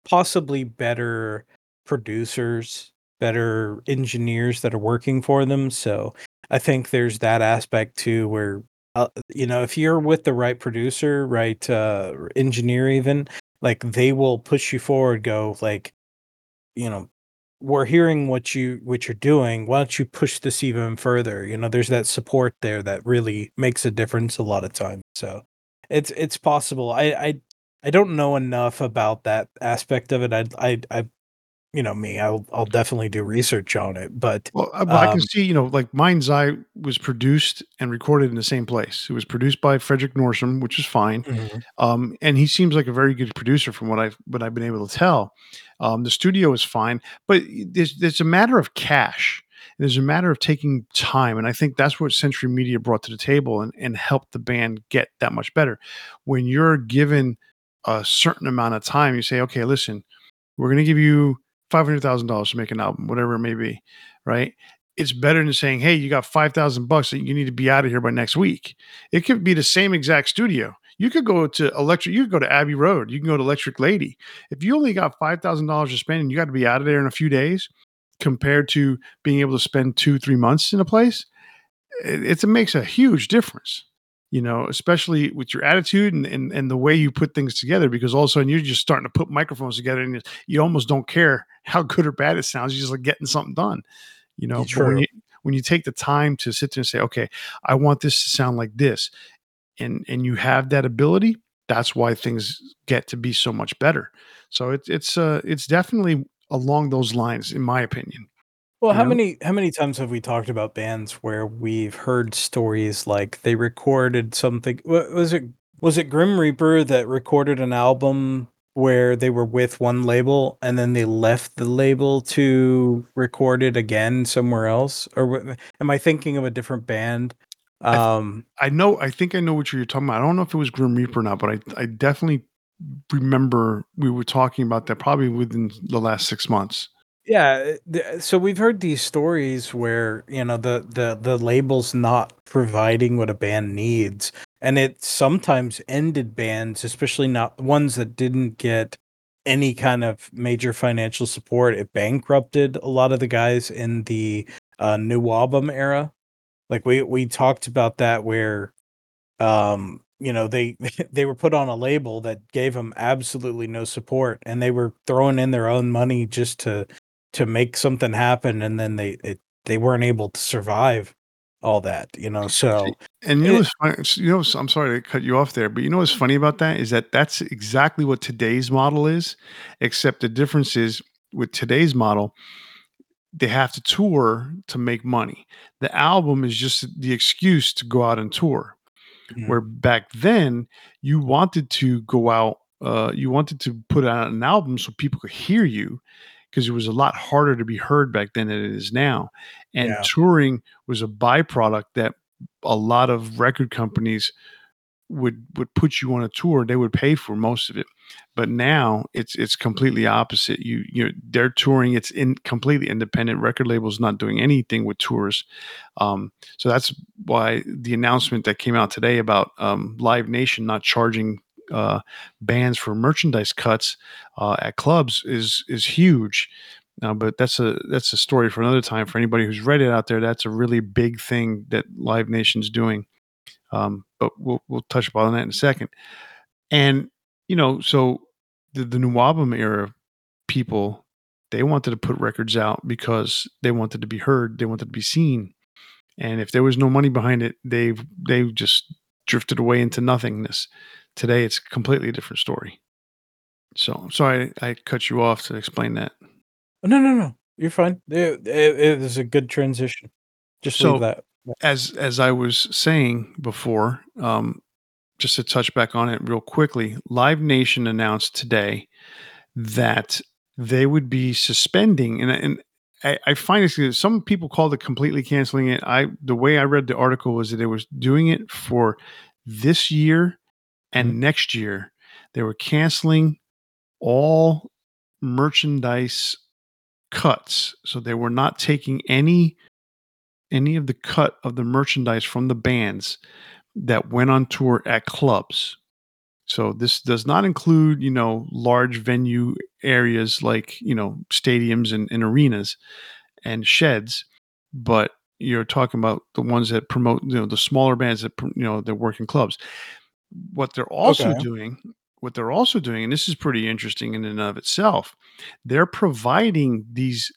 possibly better producers better engineers that are working for them. So I think there's that aspect too, where uh, you know if you're with the right producer, right uh, engineer, even like they will push you forward. Go like, you know, we're hearing what you what you're doing. Why don't you push this even further? You know, there's that support there that really makes a difference a lot of times. So it's it's possible. I I I don't know enough about that aspect of it. I I I you know me, I'll I'll definitely do research on it. But well, I, I can um see, you know, like Mind's I was produced and recorded in the same place. It was produced by Fredrik Nordström, which is fine. Mm-hmm. Um, and he seems like a very good producer from what I've what I've been able to tell. Um, the studio is fine, but there's there's a matter of cash. it is a matter of taking time. And I think that's what Century Media brought to the table and, and helped the band get that much better. When you're given a certain amount of time, you say, okay, listen, we're going to give you five hundred thousand dollars to make an album, whatever it may be, right? It's better than saying, "Hey, you got five thousand bucks that you need to be out of here by next week." It could be the same exact studio. You could go to electric. You could go to Abbey Road. You can go to Electric Lady. If you only got five thousand dollars to spend and you got to be out of there in a few days, compared to being able to spend two, three months in a place, it, it makes a huge difference you know, especially with your attitude and, and, and the way you put things together, because all of a sudden you're just starting to put microphones together and you almost don't care how good or bad it sounds. You're just like getting something done, you know. When you, when you take the time to sit there and say, okay, I want this to sound like this, and and you have that ability, that's why things get to be so much better. So it's it's uh it's definitely along those lines, in my opinion. Well, how know? many how many times have we talked about bands where we've heard stories like they recorded something? Was it was it Grim Reaper that recorded an album where they were with one label and then they left the label to record it again somewhere else? Or am I thinking of a different band? Um, I, I know. I think I know what you're talking about. I don't know if it was Grim Reaper or not, but I I definitely remember we were talking about that probably within the last six months. Yeah, so we've heard these stories where, you know, the the the label's not providing what a band needs, and it sometimes ended bands, especially not ones that didn't get any kind of major financial support. It bankrupted a lot of the guys in the uh, new album era. Like we we talked about that where um you know they <laughs> they were put on a label that gave them absolutely no support and they were throwing in their own money just to to make something happen and then they it, they weren't able to survive all that you know so and you know what's funny, you know i'm sorry to cut you off there but you know what's funny about that is that that's exactly what today's model is except the difference is with today's model they have to tour to make money the album is just the excuse to go out and tour mm-hmm. where back then you wanted to go out uh, you wanted to put out an album so people could hear you because it was a lot harder to be heard back then than it is now. And yeah. touring was a byproduct that a lot of record companies would would put you on a tour they would pay for most of it but now it's it's completely opposite you you know they're touring it's in completely independent record labels not doing anything with tours um, so that's why the announcement that came out today about um, live nation not charging uh, bands for merchandise cuts uh, at clubs is is huge. Uh, but that's a that's a story for another time. For anybody who's read it out there, that's a really big thing that Live Nation's doing. Um, but we'll we'll touch upon that in a second. And you know, so the the new album era people they wanted to put records out because they wanted to be heard, they wanted to be seen. And if there was no money behind it, they they just drifted away into nothingness. Today it's a completely different story. So I'm sorry I cut you off to explain that. No, no, no. You're fine. It, it, it is a good transition. Just So that. as as I was saying before, um, just to touch back on it real quickly, Live Nation announced today that they would be suspending, and and I, I find it some people called it completely canceling it. I the way I read the article was that it was doing it for this year and mm-hmm. next year. They were canceling all merchandise cuts, so they were not taking any any of the cut of the merchandise from the bands that went on tour at clubs. So this does not include, you know, large venue areas like, you know, stadiums and, and arenas and sheds, but you're talking about the ones that promote, you know, the smaller bands that, you know, that work in clubs. What they're also Okay. doing, what they're also doing, and this is pretty interesting in and of itself, they're providing these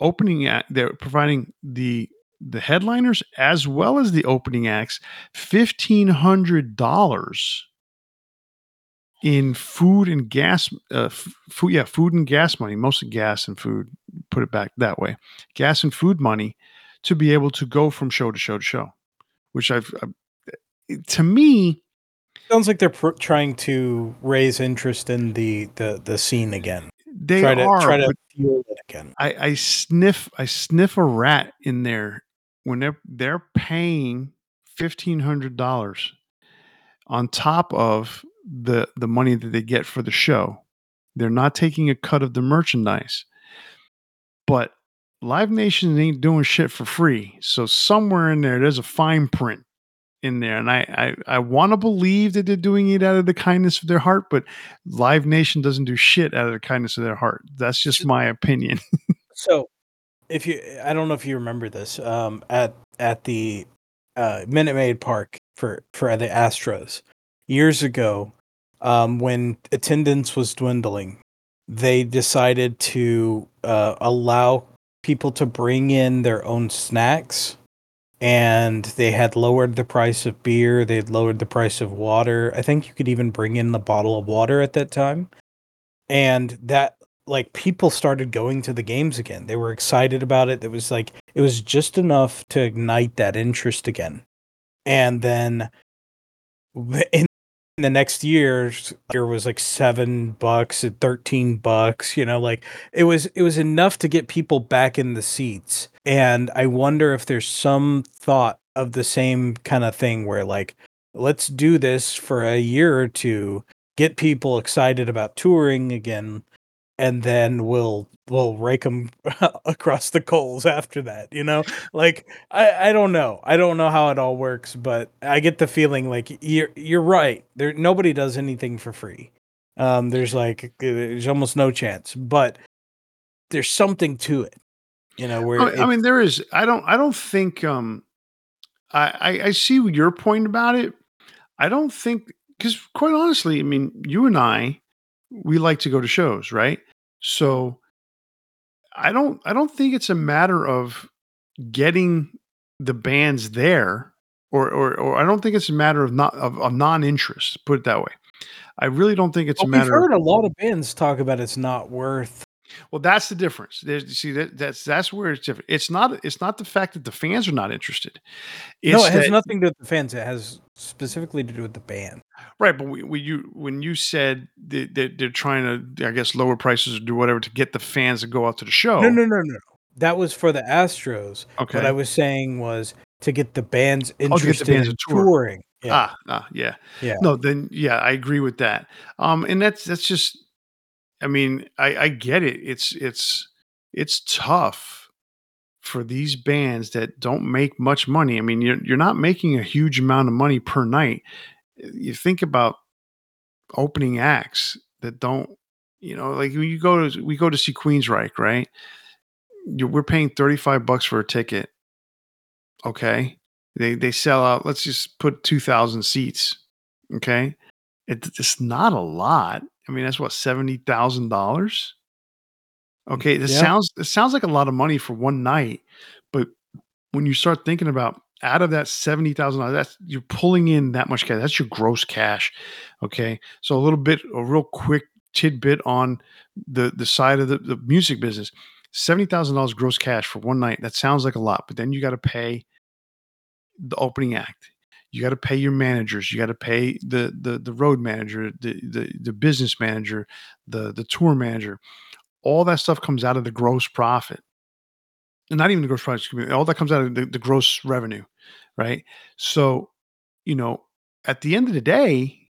opening act, they're providing the the headliners as well as the opening acts fifteen hundred dollars in food and gas uh, food yeah food and gas money mostly gas and food put it back that way gas and food money to be able to go from show to show to show which i've uh, to me Sounds like they're pr- trying to raise interest in the the, the scene again. they try to are try to fuel it again. I, I sniff I sniff a rat in there when they're they're paying fifteen hundred dollars on top of the the money that they get for the show. They're not taking a cut of the merchandise. But Live Nation ain't doing shit for free. So somewhere in there there's a fine print in there. And I I, I want to believe that they're doing it out of the kindness of their heart, but Live Nation doesn't do shit out of the kindness of their heart. That's just my opinion. <laughs> So, if you, I don't know if you remember this, um, at at the uh, Minute Maid Park for for the Astros years ago, um, when attendance was dwindling, they decided to uh, allow people to bring in their own snacks, and they had lowered the price of beer. They had lowered the price of water. I think you could even bring in the bottle of water at that time, and that like people started going to the games again. They were excited about it. It was like it was just enough to ignite that interest again. And then <laughs> in the next year, there was like seven bucks and thirteen bucks. You know, like it was it was enough to get people back in the seats. And I wonder if there's some thought of the same kind of thing where like let's do this for a year or two, get people excited about touring again and then we'll we'll rake them <laughs> across the coals after that you know? Like i i don't know. I don't know how it all works but i get the feeling like you're you're right. There nobody does anything for free. Um there's like there's almost no chance but there's something to it you know where I, I mean, there is. I don't. I don't think. Um, I, I I see your point about it. I don't think because, quite honestly, I mean, you and I, we like to go to shows, right? So, I don't. I don't think it's a matter of getting the bands there, or or or I don't think it's a matter of not of, of non-interest. Put it that way. I really don't think it's Well, a matter of. we've matter. of, heard a lot of bands talk about it's not worth Well, that's the difference. There's, you see that that's that's where it's different. It's not it's not the fact that the fans are not interested. It's no it has that- nothing to do with the fans it has specifically to do with the band right. But we, we, you when you said that that they're trying to, I guess, lower prices or do whatever to get the fans to go out to the show. No, no, no, no. That was for the Astros. Okay. What I was saying was to get the bands Oh, the interested bands in tour. touring. Yeah. Ah, ah, yeah. Yeah. No, then yeah, I agree with that. Um, and that's that's just. I mean, I I get it. It's it's it's tough for these bands that don't make much money. I mean, you're you're not making a huge amount of money per night. You think about opening acts that don't, you know, like when you go to we go to see Queensryche, right? You're, we're paying thirty five bucks for a ticket. Okay, They they sell out. Let's just put two thousand seats. Okay, it, it's not a lot. I mean, that's what seventy thousand dollars. Mm, okay, this Yeah. sounds it sounds like a lot of money for one night, but when you start thinking about out of that seventy thousand dollars, that's you're pulling in that much cash. That's your gross cash. Okay, so a little bit, a real quick tidbit on the the side of the, the music business. Seventy thousand dollars gross cash for one night. That sounds like a lot, but then you got to pay the opening act. You got to pay your managers. You got to pay the the the road manager, the the the business manager, the the tour manager. All that stuff comes out of the gross profit. And not even the gross profit, all that comes out of the, the gross revenue, right? So, you know, at the end of the day,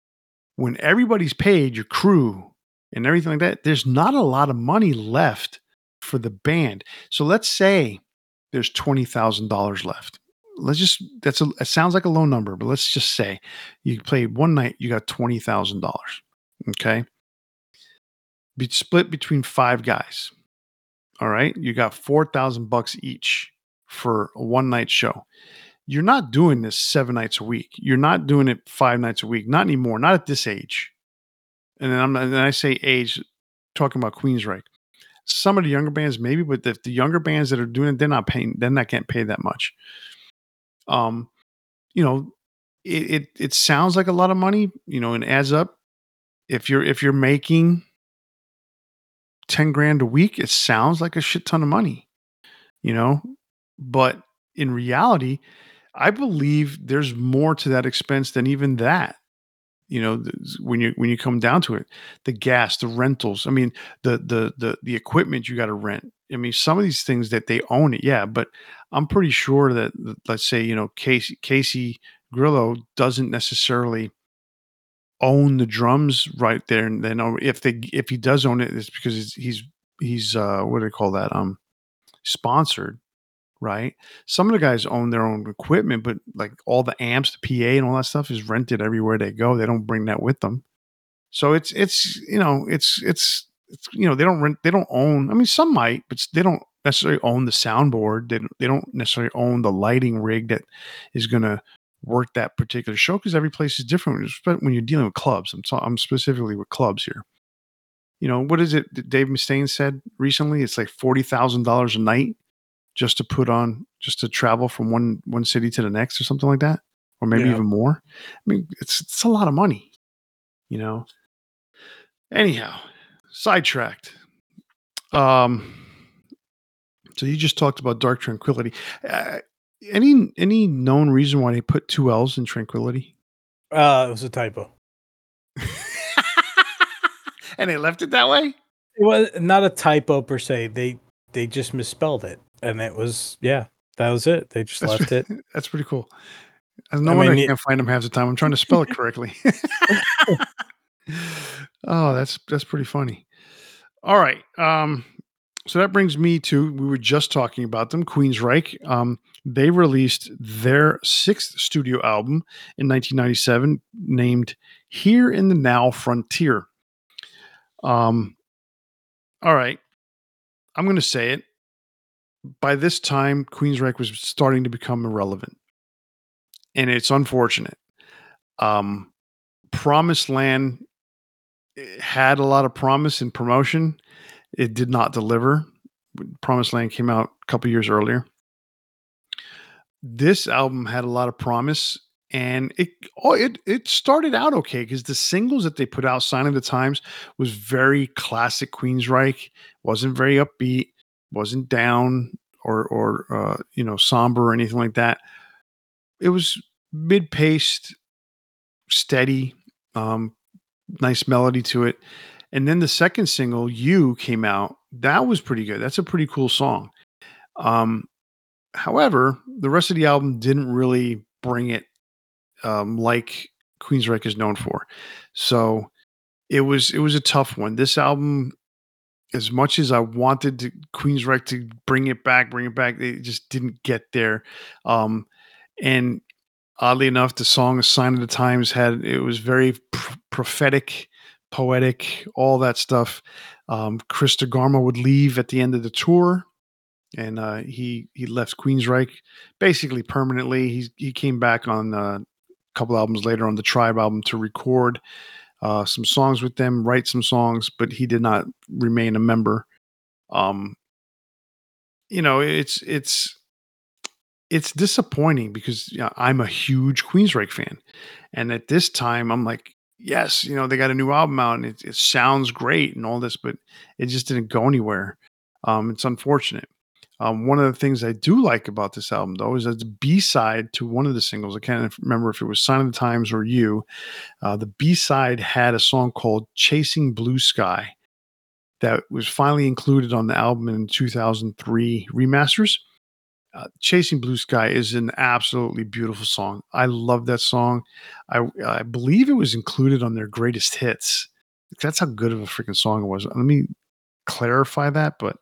when everybody's paid, your crew and everything like that, there's not a lot of money left for the band. So let's say there's twenty thousand dollars left. Let's just that's a it sounds like a low number, but let's just say you played one night, you got twenty thousand dollars. Okay. Be split between five guys. All right. You got four thousand bucks each for a one night show. You're not doing this seven nights a week. You're not doing it five nights a week. Not anymore. Not at this age. And then I'm and I say age, talking about Queensryche. Some of the younger bands, maybe, but the, the younger bands that are doing it, they're not paying, they're not getting paid that much. Um, you know, it, it it sounds like a lot of money, you know, and adds up. If you're if you're making 10 grand a week, it sounds like a shit ton of money, you know? But in reality, I believe there's more to that expense than even that. You know, when you when you come down to it, the gas, the rentals, I mean, the the the the equipment you got to rent. I mean, some of these things that they own it, yeah, but I'm pretty sure that let's say, you know, Casey Casey Grillo doesn't necessarily own the drums right there and then if they if he does own it it's because he's he's, uh what do they call that um sponsored right? Some of the guys own their own equipment but like all the amps the pa and all that stuff is rented everywhere they go. They don't bring that with them. So it's it's you know it's, it's you know they don't rent they don't own i mean some might but they don't necessarily own the soundboard. They don't, they don't necessarily own the lighting rig that is going to work that particular show because every place is different when you're dealing with clubs. I'm, I'm specifically with clubs here. You know what is it that dave mustaine said recently? It's like $40000 a night just to put on just to travel from one one city to the next or something like that or maybe Yeah. even more? I mean it's it's a lot of money you know? Anyhow sidetracked um so you just talked about dark tranquility uh, any any known reason why they put two l's in tranquility Uh, it was a typo. <laughs> and they left it that way It was not a typo per se. They they just misspelled it, and it was yeah. That was it. They just That's left it. <laughs> that's pretty cool no I wonder mean, i can't find them half the time i'm trying to spell it correctly <laughs> oh that's that's pretty funny. All right um so that brings me to we were just talking about them queensryche. Um they released their sixth studio album in 1997 named hear in the now frontier. Um all right i'm going to say it. By this time queensryche was starting to become irrelevant. And it's unfortunate. Um promised land eh, had a lot of promise and promotion. It did not deliver. Promised land came out a couple years earlier. This album had a lot of promise and it oh it it started out okay because the singles that they put out sign of the times was very classic queensryche. Wasn't very upbeat wasn't down or or uh, you know somber or anything like that. It was mid-paced steady um nice melody to it. And then the second single you came out. That was pretty good. That's a pretty cool song. Um however the rest of the album didn't really bring it um like queensryche is known for. So it was it was a tough one. This album as much as i wanted to queensryche to bring it back bring it back they just didn't get there. Um and oddly enough the song sign of the times had it was very pr- prophetic poetic all that stuff um chris DeGarmo would leave at the end of the tour and uh, he he left Queensryche basically permanently. He he came back on uh, a couple albums later on the Tribe album to record uh, some songs with them, write some songs, but he did not remain a member. Um, you know, it's it's it's disappointing because you know, I'm a huge Queensryche fan, and at this time I'm like, yes, you know, they got a new album out and it, it sounds great and all this, but it just didn't go anywhere. Um, it's unfortunate. Um, one of the things I do like about this album, though, is that the B side to one of the singles. I can't remember if it was "Sign of the Times" or "You." Uh, the B side had a song called "Chasing Blue Sky" that was finally included on the album in 2003 remasters. Uh, Chasing Blue Sky is an absolutely beautiful song. I love that song. I, I believe it was included on their greatest hits. That's how good of a freaking song it was. Let me clarify that. But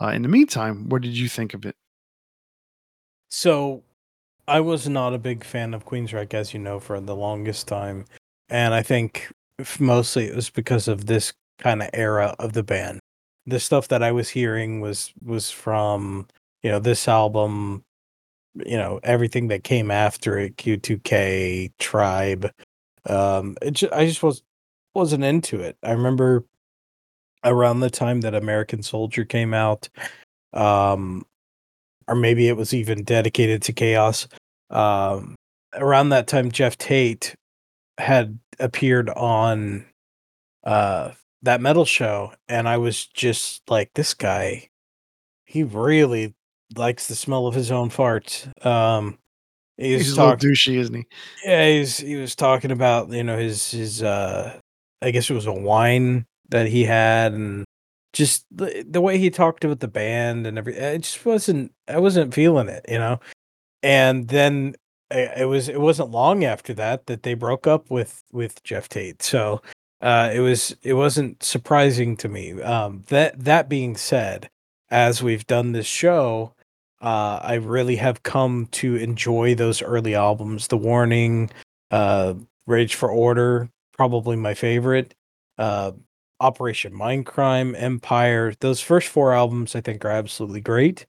uh, in the meantime, what did you think of it? So, I was not a big fan of Queensryche, as you know, for the longest time, and I think mostly it was because of this kind of era of the band. The stuff that I was hearing was was from you know this album, you know everything that came after it, Q2K, Tribe. Um, it just, I just was wasn't into it. I remember around the time that American Soldier came out, um, or maybe it was even dedicated to Chaos. Um, around that time, jeff Tate had appeared on uh that metal show and I was just like this guy he really likes the smell of his own farts. Um he's, he's talk- a little douchey, isn't he? Yeah, he's he was talking about, you know, his his uh I guess it was a wine that he had and just the, the way he talked about the band and everything it just wasn't I wasn't feeling it, you know. And then it was it wasn't long after that that they broke up with with Jeff Tate. So uh, it was it wasn't surprising to me. Um, that that being said, as we've done this show, uh, I really have come to enjoy those early albums. The Warning, uh, Rage for Order, probably my favorite. Uh, Operation Mindcrime, Empire. Those first four albums I think are absolutely great.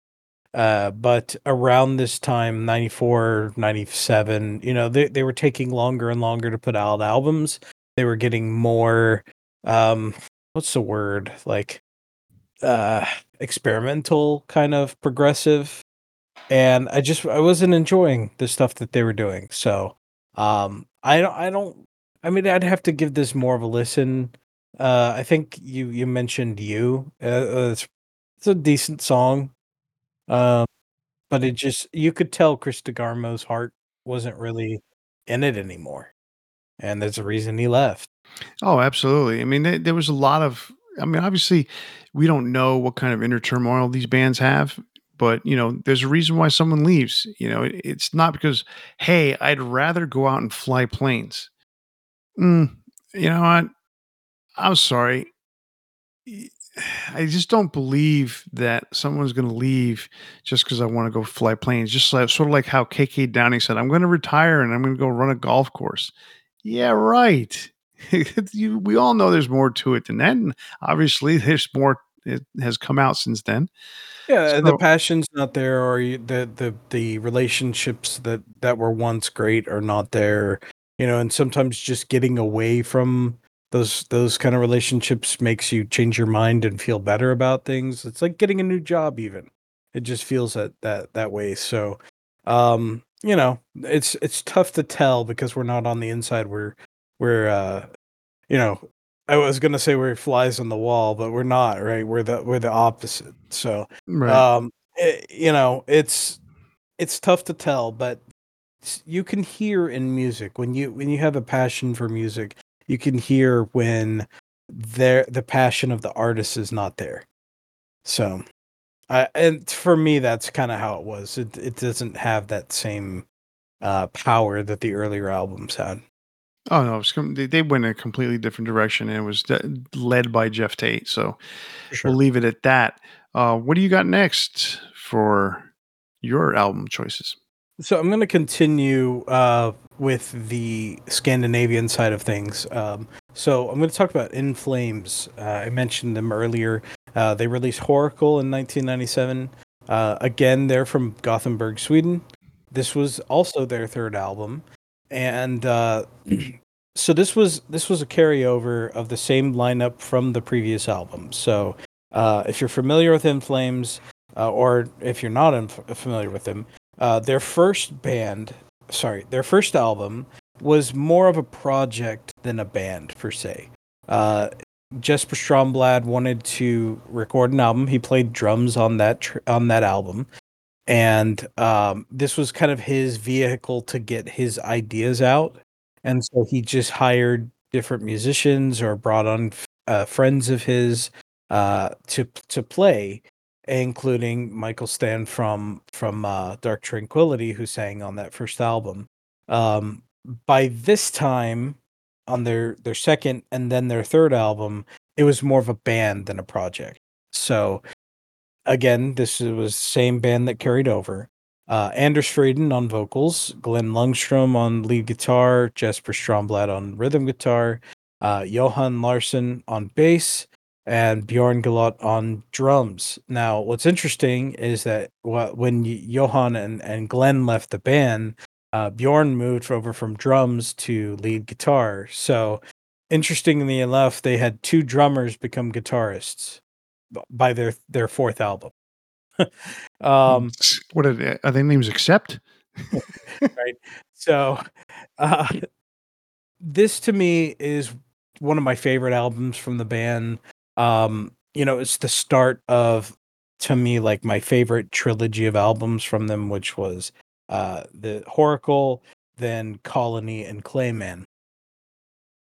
Uh, but around this time, 94, 97, you know, they, they were taking longer and longer to put out albums they were getting more um what's the word like uh experimental kind of progressive and i just i wasn't enjoying the stuff that they were doing so um i don't i don't i mean i'd have to give this more of a listen uh i think you you mentioned you uh, uh it's, it's a decent song um but it just you could tell chris degarmo's heart wasn't really in it anymore and there's a reason he left. Oh, absolutely. I mean, there, there was a lot of. I mean, obviously, we don't know what kind of inner turmoil these bands have, but you know, there's a reason why someone leaves. You know, it, it's not because, hey, I'd rather go out and fly planes. Mm, you know what? I'm sorry. I just don't believe that someone's going to leave just because I want to go fly planes. Just like, sort of like how KK Downing said, I'm going to retire and I'm going to go run a golf course. Yeah, right. <laughs> you, we all know there's more to it than that. And obviously, <laughs> there's more. It has come out since then. Yeah, so, the passion's not there, or the the the relationships that that were once great are not there. You know, and sometimes just getting away from those those kind of relationships makes you change your mind and feel better about things. It's like getting a new job, even. It just feels that that that way. So, um, you know, it's it's tough to tell because we're not on the inside. We're we're uh you know, I was gonna say we're flies on the wall, but we're not, right? We're the we're the opposite. So right. um it, eh, you know, it's it's tough to tell, but you can hear in music when you when you have a passion for music, you can hear when there the passion of the artist is not there. So uh, and for me, that's kind of how it was. It it doesn't have that same uh, power that the earlier albums had. Oh no, it com- they, they went a completely different direction, and it was de- led by Jeff Tate. So sure. we'll leave it at that. Uh, what do you got next for your album choices? So I'm going to continue uh, with the Scandinavian side of things. Um, so I'm going to talk about In Flames. Uh, I mentioned them earlier. Uh, they released Whoracle in 1997. Uh, again, they're from Gothenburg, Sweden. This was also their third album, and uh, <clears throat> so this was this was a carryover of the same lineup from the previous album. So uh, if you're familiar with In Flames, uh, or if you're not inf- familiar with them, uh, their first band, sorry, their first album was more of a project than a band per se. Uh, Jesper Stromblad wanted to record an album. He played drums on that tr- on that album, and um, this was kind of his vehicle to get his ideas out. And so he just hired different musicians or brought on uh, friends of his uh, to to play, including Mikael Stanne from from uh, Dark Tranquillity, who sang on that first album. Um, by this time, on their their second and then their third album, it was more of a band than a project. So again, this was same band that carried over. Uh, Anders Fridén on vocals, Glenn Ljungström on lead guitar, Jesper Stromblad on rhythm guitar, uh, Johan Larsson on bass, and Bjorn Gelotte on drums. Now, what's interesting is that when Johan and, and Glenn left the band, uh, Bjorn moved over from drums to lead guitar. So, interestingly enough, they had two drummers become guitarists by their their fourth album. <laughs> um, what are they, are they names? Accept, <laughs> right? So, uh, this to me is one of my favorite albums from the band. Um, you know, it's the start of to me like my favorite trilogy of albums from them, which was uh, the Whoracle, then Colony, and Clayman.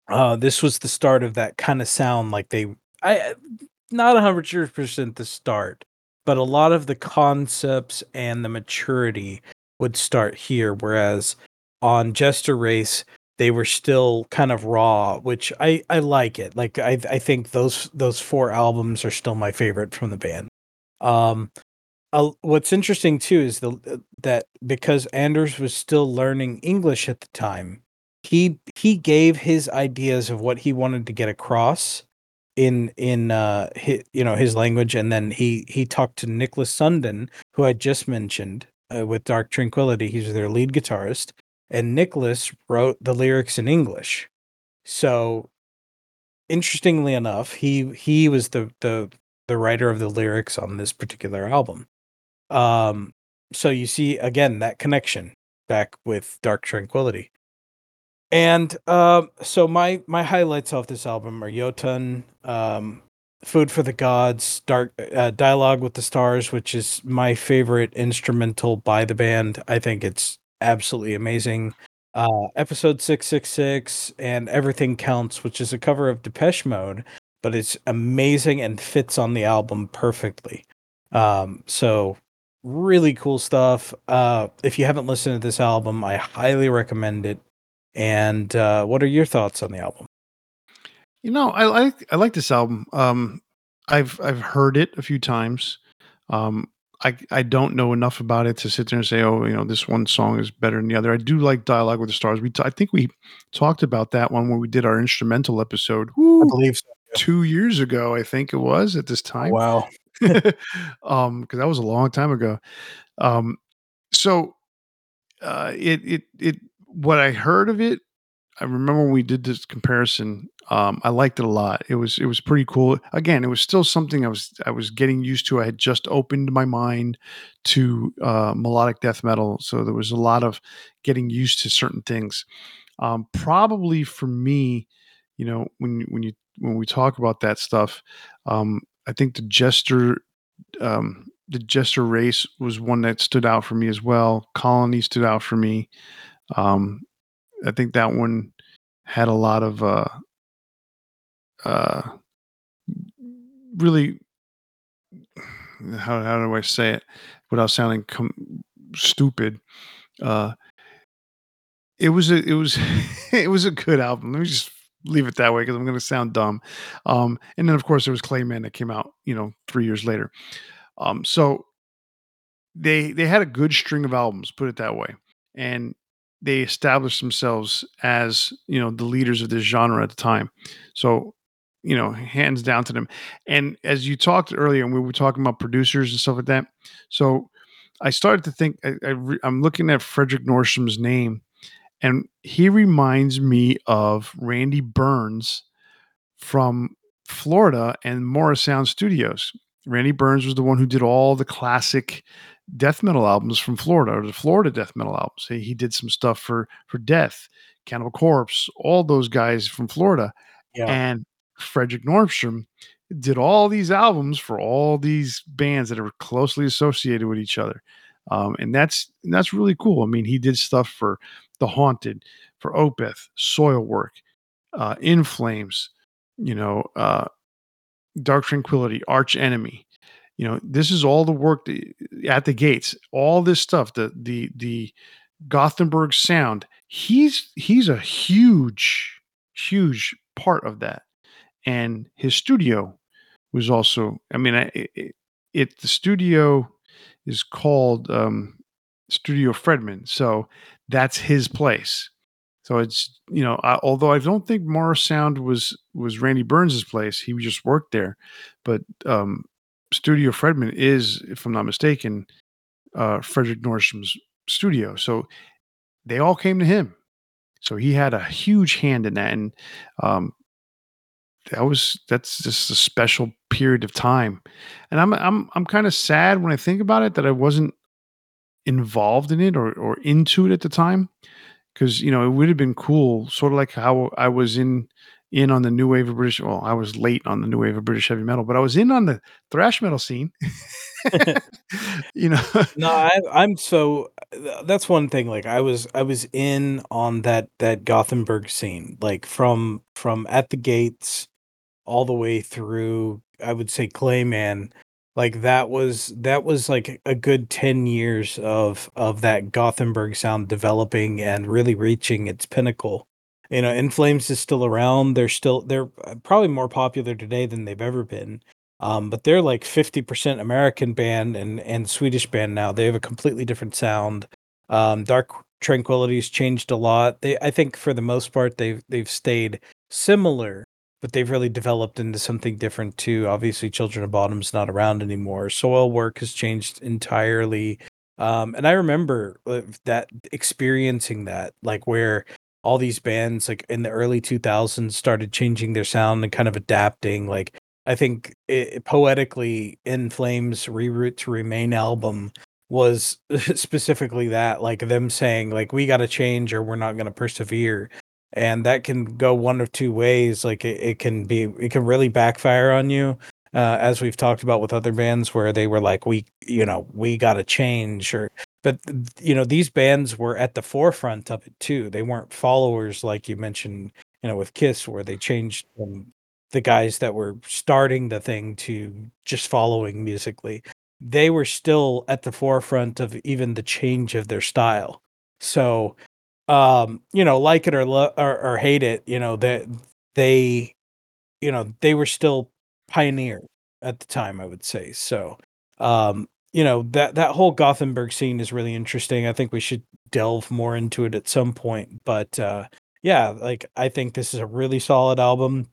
Uh, this was the start of that kind of sound, like they, I, not hundred percent the start, but a lot of the concepts and the maturity would start here. Whereas on Jester Race, they were still kind of raw, which I I like it. Like I I think those those four albums are still my favorite from the band. Um, uh, what's interesting too is the uh, that because Anders was still learning English at the time, he he gave his ideas of what he wanted to get across in in uh his, you know his language and then he he talked to Niklas Sundin who I just mentioned uh, with Dark Tranquillity he's their lead guitarist and Niklas wrote the lyrics in English. So interestingly enough he he was the the the writer of the lyrics on this particular album. Um, so you see again that connection back with Dark Tranquillity. And um, so my my highlights off this album are Jotun, um, Food for the Gods, Dark uh, Dialogue with the Stars, which is my favorite instrumental by the band. I think it's absolutely amazing. Uh, episode 666 and Everything Counts, which is a cover of Depeche Mode, but it's amazing and fits on the album perfectly. Um, so really cool stuff. Uh, if you haven't listened to this album, I highly recommend it. And uh, what are your thoughts on the album? You know, I like I like this album. Um, I've I've heard it a few times. Um, I I don't know enough about it to sit there and say, oh, you know, this one song is better than the other. I do like Dialogue with the Stars. We t- I think we talked about that one when we did our instrumental episode. Woo, I believe so. Two years ago, I think it was at this time. Wow. <laughs> um, because that was a long time ago. Um, so uh, it it it what I heard of it, I remember when we did this comparison. Um, I liked it a lot. It was it was pretty cool. Again, it was still something I was I was getting used to. I had just opened my mind to uh, melodic death metal, so there was a lot of getting used to certain things. Um, probably for me, you know, when when you when we talk about that stuff, um, I think the Jester um, the Jester race was one that stood out for me as well. Colony stood out for me. Um, I think that one had a lot of uh, uh, really how how do I say it without sounding com- stupid? Uh, it was a it was <laughs> it was a good album. Let me just leave it that way because I'm going to sound dumb. Um, and then of course there was Clayman that came out, you know, three years later. Um, so they they had a good string of albums, put it that way, and they established themselves as you know the leaders of this genre at the time. So you know, hands down to them. And as you talked earlier, and we were talking about producers and stuff like that. So I started to think, I, am looking at Fredrik Nordström's name, and he reminds me of Randy Burns from Florida and Morrisound Studios. Randy Burns was the one who did all the classic death metal albums from Florida, or the Florida death metal albums. He, he did some stuff for for Death, Cannibal Corpse, all those guys from Florida. Yeah. And Fredrik Nordström did all these albums for all these bands that are closely associated with each other. Um, and that's and that's really cool. I mean, he did stuff for The Haunted, for Opeth, Soilwork, uh, In Flames, you know, uh, Dark Tranquillity, Arch Enemy. You know, this is all the work at the gates, all this stuff, the the the Gothenburg sound. He's he's a huge, huge part of that, and his studio was also. I mean, it, it the studio is called um, Studio Fredman, so that's his place. So it's you know, I, although I don't think Morrisound was was Randy Burns's place, he just worked there. But um, Studio Fredman is, if I'm not mistaken, uh, Fredrik Nordström's studio. So they all came to him. So he had a huge hand in that, and um, that was that's just a special period of time. And I'm I'm I'm kind of sad when I think about it that I wasn't involved in it or or into it at the time because you know it would have been cool, sort of like how I was in in on the new wave of British. Well, I was late on the new wave of British heavy metal, but I was in on the thrash metal scene. <laughs> <laughs> you know, no, I, I'm so. Uh, that's one thing. Like I was, I was in on that that Gothenburg scene, like from from at the gates all the way through. I would say Clayman like that was that was like a good 10 years of of that Gothenburg sound developing and really reaching its pinnacle. You know, In Flames is still around. They're still they're uh, probably more popular today than they've ever been. Um, but they're like 50% American band and and Swedish band now. They have a completely different sound. Um, Dark Tranquillity's changed a lot. They I think for the most part they've they've stayed similar but they've really developed into something different too. Obviously, Children of Bodom's not around anymore. Soilwork has changed entirely. Um, and I remember uh, that experiencing that, like where all these bands, like in the early 2000s, started changing their sound and kind of adapting. Like I think it, poetically, In Flames' Reroute to Remain album was <laughs> specifically that, like them saying, like we got to change or we're not going to persevere and that can go one of two ways like it, it can be it can really backfire on you uh, as we've talked about with other bands where they were like we you know we got to change or but you know these bands were at the forefront of it too they weren't followers like you mentioned you know with kiss where they changed from the guys that were starting the thing to just following musically they were still at the forefront of even the change of their style so um, you know, like it or, lo- or or hate it, you know, that they, you know, they were still pioneers at the time. I would say so. Um, you know that that whole Gothenburg scene is really interesting. I think we should delve more into it at some point. But uh, yeah, like I think this is a really solid album.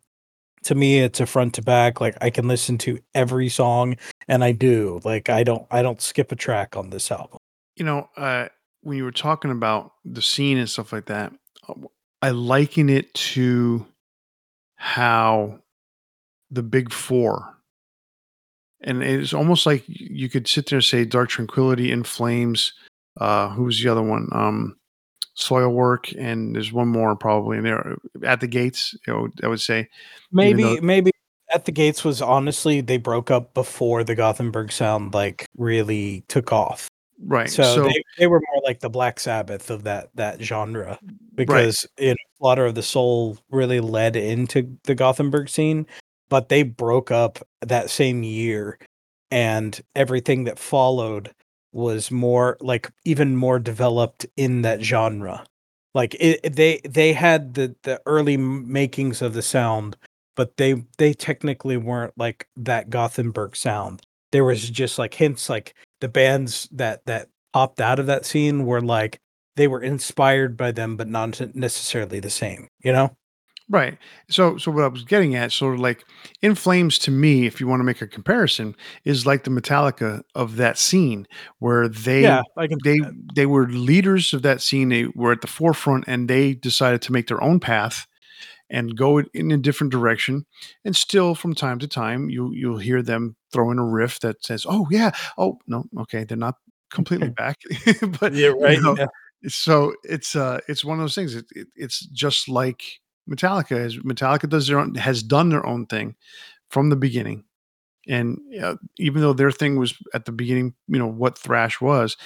To me, it's a front to back. Like I can listen to every song, and I do. Like I don't I don't skip a track on this album. You know, uh, when you were talking about the scene and stuff like that, I liken it to how the big four, and it's almost like you could sit there and say Dark Tranquillity, In Flames. Uh, who's the other one? Um, Soilwork, and there's one more probably in there at the gates. You know, I would say maybe though- maybe at the gates was honestly they broke up before the Gothenburg sound like really took off. Right. So, so they, they were more like the Black Sabbath of that that genre because right. you know, Slaughter of the Soul really led into the Gothenburg scene, but they broke up that same year, and everything that followed was more like even more developed in that genre. Like it, they they had the the early makings of the sound, but they they technically weren't like that Gothenburg sound. There was just like hints like the bands that that popped out of that scene were like they were inspired by them, but not necessarily the same. You know? Right. So so what I was getting at, sort of like In Flames to me, if you want to make a comparison, is like the Metallica of that scene where they Yeah, I can they they were leaders of that scene. They were at the forefront and they decided to make their own path and go in- a different direction. And still from time to time you you'll hear them throw in a riff that says, "Oh yeah. Oh no, okay, they're not completely <laughs> back." <laughs> but Yeah, right. you know, Yeah. so it's uh it's one of those things. It, it, it's just like Metallica is Metallica does their own has done their own thing from the beginning. And uh, even though their thing was at the beginning, you know, what thrash was,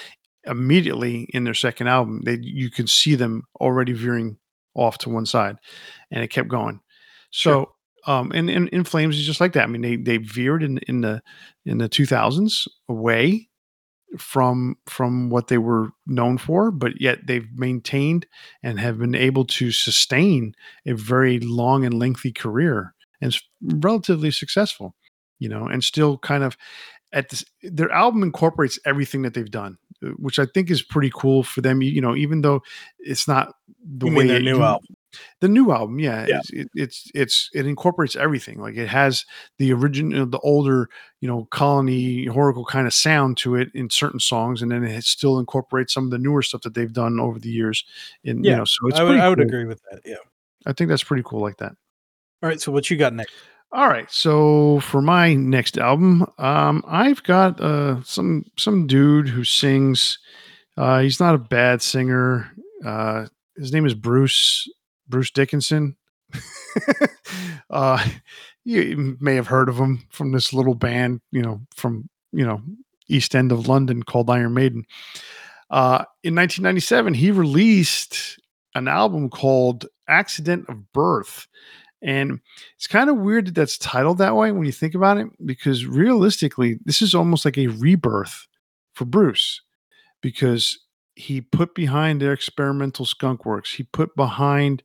immediately in their second album, they you could see them already veering off to one side and it kept going. Sure. So um and, in flames is just like that. I mean they they veered in in the in the 2000s away from from what they were known for, but yet they've maintained and have been able to sustain a very long and lengthy career and relatively successful, you know, and still kind of at this their album incorporates everything that they've done, uh, which I think is pretty cool for them. You, you know, even though it's not the You way their new album? The new album, yeah, Yeah. it's it, it's it's it incorporates everything. Like it has the original, the older, you know, Colony Whoracle kind of sound to it in certain songs, and then it still incorporates some of the newer stuff that they've done over the years. And you Yeah, know, so it's I would I would agree with that. Yeah. I think that's pretty cool, like that. All right. So what you got next? All right, so for my next album, um, I've got uh, some some dude who sings. Uh, he's not a bad singer. Uh, his name is Bruce Bruce Dickinson. <laughs> uh, you may have heard of him from this little band, you know, from you know East End of London called Iron Maiden. Uh, in 1997, he released an album called "Accident of Birth." And it's kind of weird that that's titled that way when you think about it, because realistically, this is almost like a rebirth for Bruce because he put behind their experimental skunk works. He put behind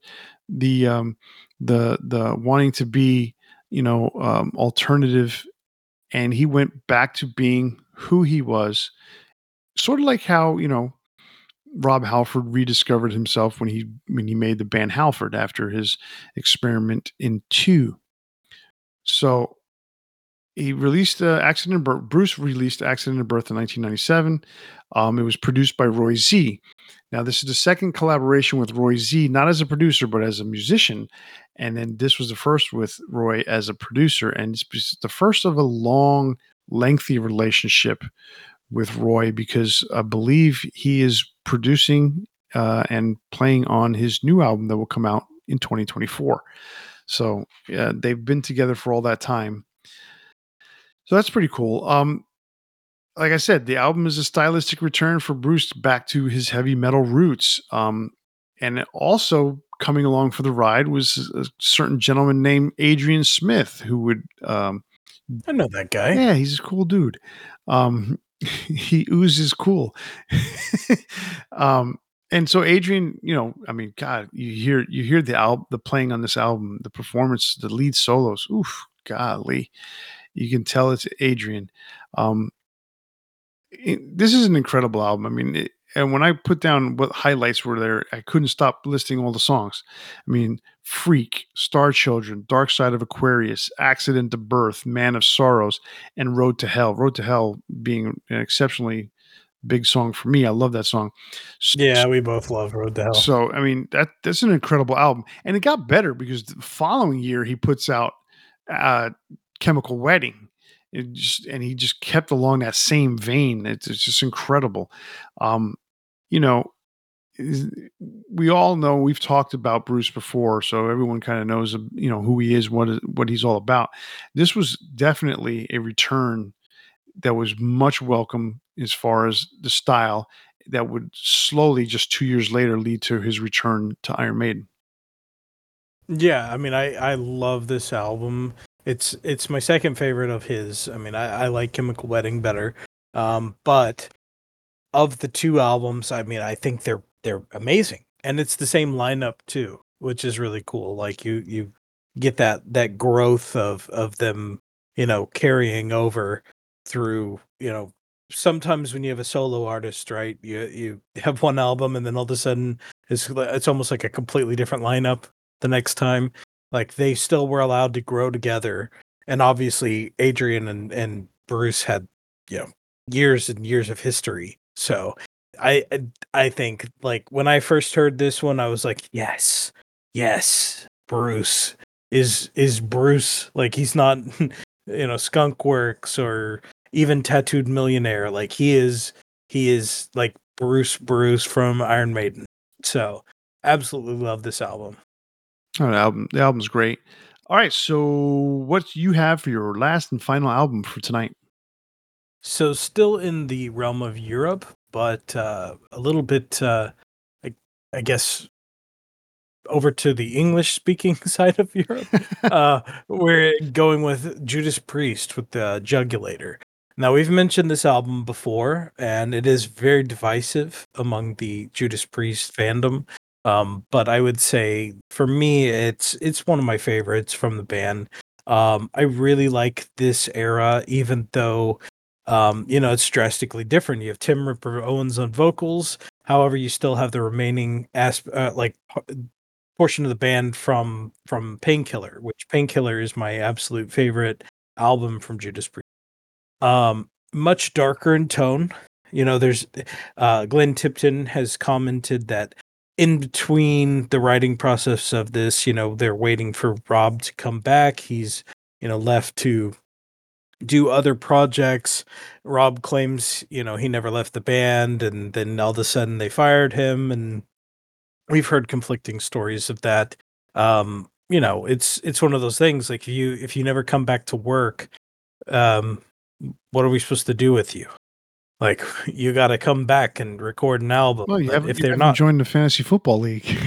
the um, the the wanting to be, you know, um, alternative, and he went back to being who he was. Sort of like how you know Rob Halford rediscovered himself when he when he made the band Halford after his experiment in 2wo. So he released uh, Accident of Birth. Bruce released Accident of Birth in 1997. Um, it was produced by Roy Z. Now this is the second collaboration with Roy Z, not as a producer but as a musician. And then this was the first with Roy as a producer, and it's the first of a long, lengthy relationship with Roy because I believe he is producing uh, and playing on his new album that will come out in 2024. So yeah, they've been together for all that time. So that's pretty cool. Um, like I said, the album is a stylistic return for Bruce back to his heavy metal roots. Um, and also coming along for the ride was a certain gentleman named Adrian Smith, who would um, I know that guy. yeah, he's a cool dude. Um, <laughs> he oozes cool. <laughs> um, and so Adrian, you know, I mean, God, you hear you hear the album, the playing on this album, the performance, the lead solos. Oof, golly, you can tell it's Adrian. Um, it- this is an incredible album. I mean, it, and when I put down what highlights were there, I couldn't stop listing all the songs. I mean, Freak, Star Children, Dark Side of Aquarius, Accident to Birth, Man of Sorrows, and Road to Hell. Road to Hell being an exceptionally big song for me. I love that song. S- Yeah, we both love Road to Hell. So I mean that that's an incredible album, and it got better because the following year he puts out uh, Chemical Wedding. It just and he just kept along that same vein. It's, it's just incredible. Um, you know, we all know we've talked about Bruce before, so everyone kind of knows you know who he is, what is, what he's all about. This was definitely a return that was much welcome as far as the style that would slowly just two years later lead to his return to Iron Maiden. Yeah, I mean, I I love this album. It's it's my second favorite of his. I mean, I, I like Chemical Wedding better. Um, but of the two albums, I mean, I think they're they're amazing, and it's the same lineup too, which is really cool. Like you you get that that growth of of them, you know, carrying over through, you know. Sometimes when you have a solo artist, right, you you have one album, and then all of a sudden it's it's almost like a completely different lineup the next time. Like they still were allowed to grow together. And obviously, Adrian and and Bruce had you know years and years of history. So I I think like when I first heard this one, I was like, yes, yes, Bruce is is Bruce. Like he's not <laughs> you know Skunk Works or even Tattooed Millionaire. Like he is he is like Bruce Bruce from Iron Maiden. So absolutely love this album. Oh, the album the album's great. All right, so what you have for your last and final album for tonight? So still in the realm of Europe, but uh, a little bit, uh, I, I guess, over to the English speaking <laughs> side of Europe. <laughs> uh, we're going with Judas Priest with the Jugulator. Now, we've mentioned this album before, and it is very divisive among the Judas Priest fandom. Um, but I would say for me, it's it's one of my favorites from the band. Um, I really like this era, even though um, you know, it's drastically different. You have Tim Ripper Owens on vocals. However, you still have the remaining asp- uh, like portion of the band from from Painkiller, which Painkiller is my absolute favorite album from Judas Priest. Um, much darker in tone. You know, there's uh, Glenn Tipton has commented that in between the writing process of this, you know, they're waiting for Rob to come back. He's you know left to do other projects. Rob claims, you know, he never left the band and then all of a sudden they fired him and we've heard conflicting stories of that. Um, you know, it's it's one of those things like if you if you never come back to work, um what are we supposed to do with you? Like you got to come back and record an album. Well, if they're not joined the fantasy football league. <laughs>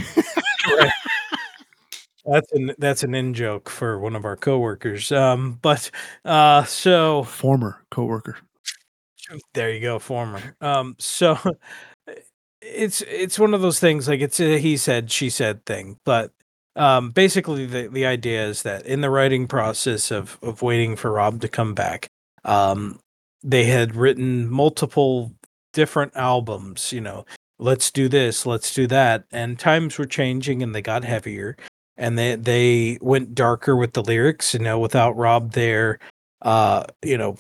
That's an that's an in joke for one of our coworkers. Um, but uh, so former coworker. There you go, former. Um, so <laughs> it's it's one of those things like it's a he said she said thing, but um, basically the the idea is that in the writing process of of waiting for Rob to come back, um, they had written multiple different albums. You know, let's do this, let's do that, and times were changing and they got heavier and they they went darker with the lyrics. You know, without Rob there, uh, you know,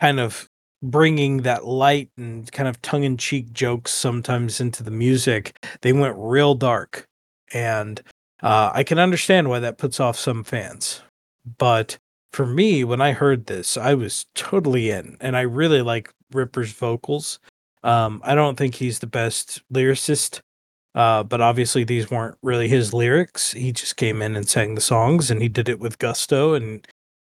kind of bringing that light and kind of tongue in cheek jokes sometimes into the music. They went real dark, and uh, I can understand why that puts off some fans. But for me, when I heard this, I was totally in, and I really like Ripper's vocals. Um, I don't think he's the best lyricist uh, but obviously, these weren't really his lyrics. He just came in and sang the songs, and he did it with gusto and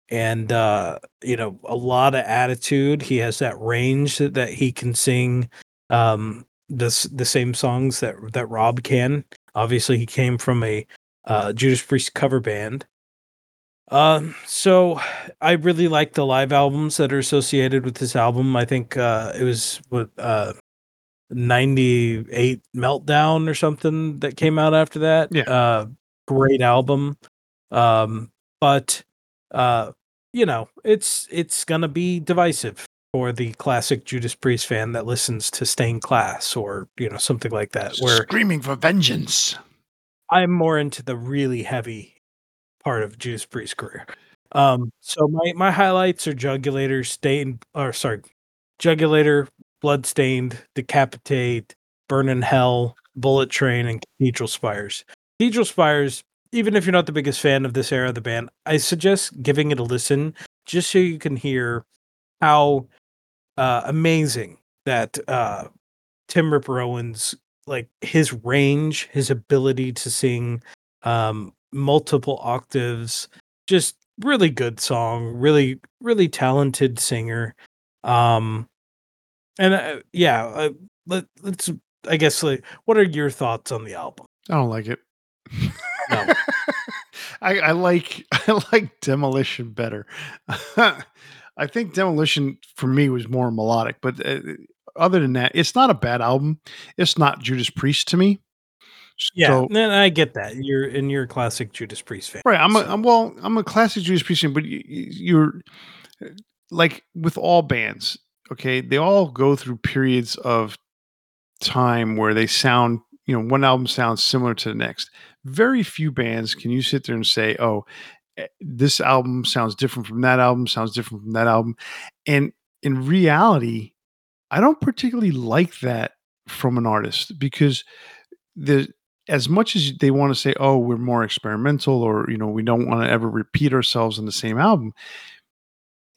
and uh, you know a lot of attitude. He has that range that, that he can sing um, the the same songs that that Rob can. Obviously, he came from a uh, Judas Priest cover band. Um, so I really like the live albums that are associated with this album. I think uh, it was what uh, 98 meltdown or something that came out after that. Yeah. Uh great album. Um but uh you know it's it's gonna be divisive for the classic judas priest fan that listens to stained class or you know something like that where screaming for vengeance. I'm more into the really heavy part of judas Priest's career um so my my highlights are jugulator stain or sorry jugulator Bloodstained, Decapitate, Burn in Hell, Bullet Train, and Cathedral Spires. Cathedral Spires, even if you're not the biggest fan of this era of the band, I suggest giving it a listen just so you can hear how uh, amazing that uh, Tim Ripper Owens, like his range, his ability to sing um, multiple octaves, just really good song, really, really talented singer. Um, and uh, yeah, uh, let, us I guess like, what are your thoughts on the album? I don't like it. No. <laughs> I, I like <laughs> I like Demolition better. <laughs> I think Demolition for me was more melodic, but uh, other than that, it's not a bad album. It's not Judas Priest to me. Yeah, so, and I get that. You're in your classic Judas Priest fan, right? I'm so. a I'm, well, I'm a classic Judas Priest fan, but you, you're like with all bands, okay, they all go through periods of time where they sound, you know, one album sounds similar to the next. very few bands can you sit there and say, "Oh, eh, this album sounds different from that album, sounds different from that album." And in reality, I don't particularly like that from an artist because the as much as they want to say, "Oh, we're more experimental," or you know, we don't want to ever repeat ourselves in the same album,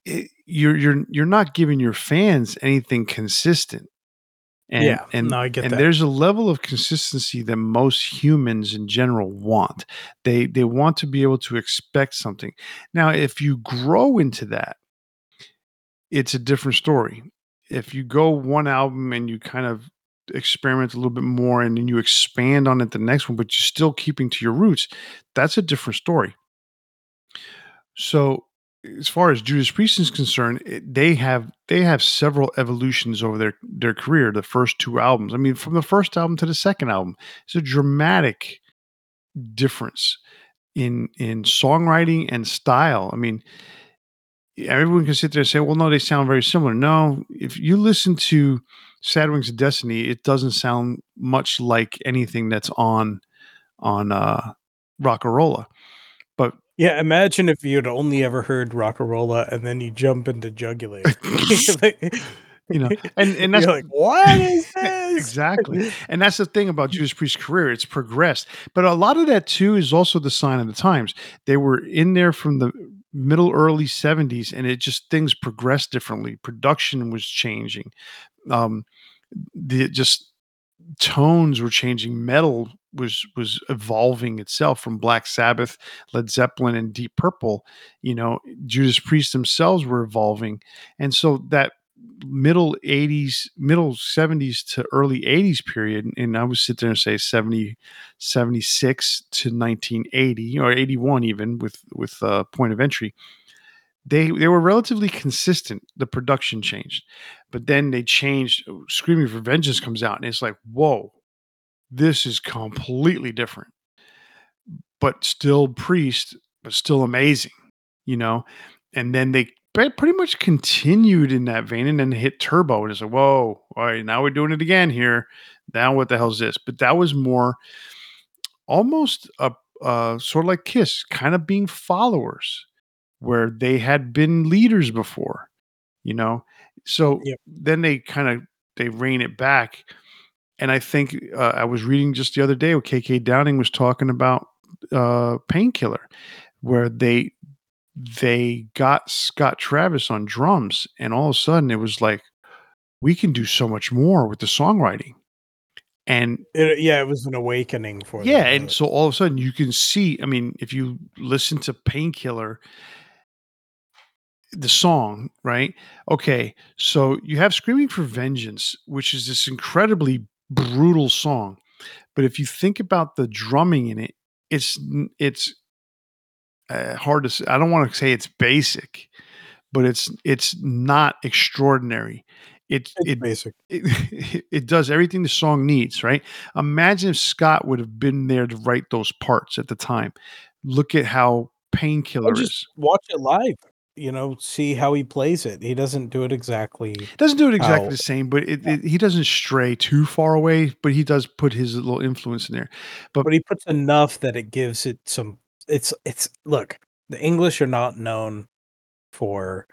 it, you're you're you're not giving your fans anything consistent. And, Yeah, and no, I get and that. there's a level of consistency that most humans in general want. They they want to be able to expect something. Now, if you grow into that, it's a different story. If you go one album and you kind of experiment a little bit more and then you expand on it the next one, but you're still keeping to your roots, that's a different story. So, as far as Judas Priest is concerned, it, they have they have several evolutions over their their career. The first two albums, I mean, from the first album to the second album, it's a dramatic difference in in songwriting and style. I mean, everyone can sit there and say, "Well, no, they sound very similar." No, if you listen to Sad Wings of Destiny, it doesn't sound much like anything that's on on uh, Rocka Rolla. But Yeah, imagine if you'd only ever heard Rocka Rolla and then you jump into Jugular. <laughs> you know, and and <laughs> that's You're like, what is <laughs> this? exactly, and that's the thing about Judas Priest's career; it's progressed. But a lot of that too is also the sign of the times. They were in there from the middle early 70s and it just things progressed differently production was changing um the just tones were changing metal was was evolving itself from black sabbath led zeppelin and deep purple you know judas priest themselves were evolving. And so that middle 80s middle 70s to early 80s period and i would sit there and say 70 76 to 1980 or 81 even with with uh, point of entry they they were relatively consistent the production changed but then they changed screaming for vengeance comes out and it's like whoa this is completely different. But still priest but still amazing you know? And then they pretty much continued in that vein and then hit turbo and it's like whoa all right now we're doing it again here. Now what the hell is this? But that was more almost a uh, sort of like kiss kind of being followers where they had been leaders before you know so Yep. then they kind of they rein it back and i think uh, i was reading just the other day where kk downing was talking about uh painkiller where they they got scott travis on drums and all of a sudden it was like we can do so much more with the songwriting and It- yeah, it was an awakening for yeah, them. and so all of a sudden you can see. I mean, if you listen to Painkiller, the song, right? Okay, so you have Screaming for Vengeance, which is this incredibly brutal song. But if you think about the drumming in it, it's it's uh, hard to say. I don't want to say it's basic, but it's it's not extraordinary. It It's it basic. it, <laughs> it does everything the song needs, right? Imagine if Scott would have been there to write those parts at the time. Look at how painkiller just is. watch it live. You know, see how he plays it. He doesn't do it exactly. Doesn't do it exactly how- the same, but it, Yeah. it, he doesn't stray too far away. But he does put his little influence in there. But, but he puts enough that it gives it some it's it's look the english are not known for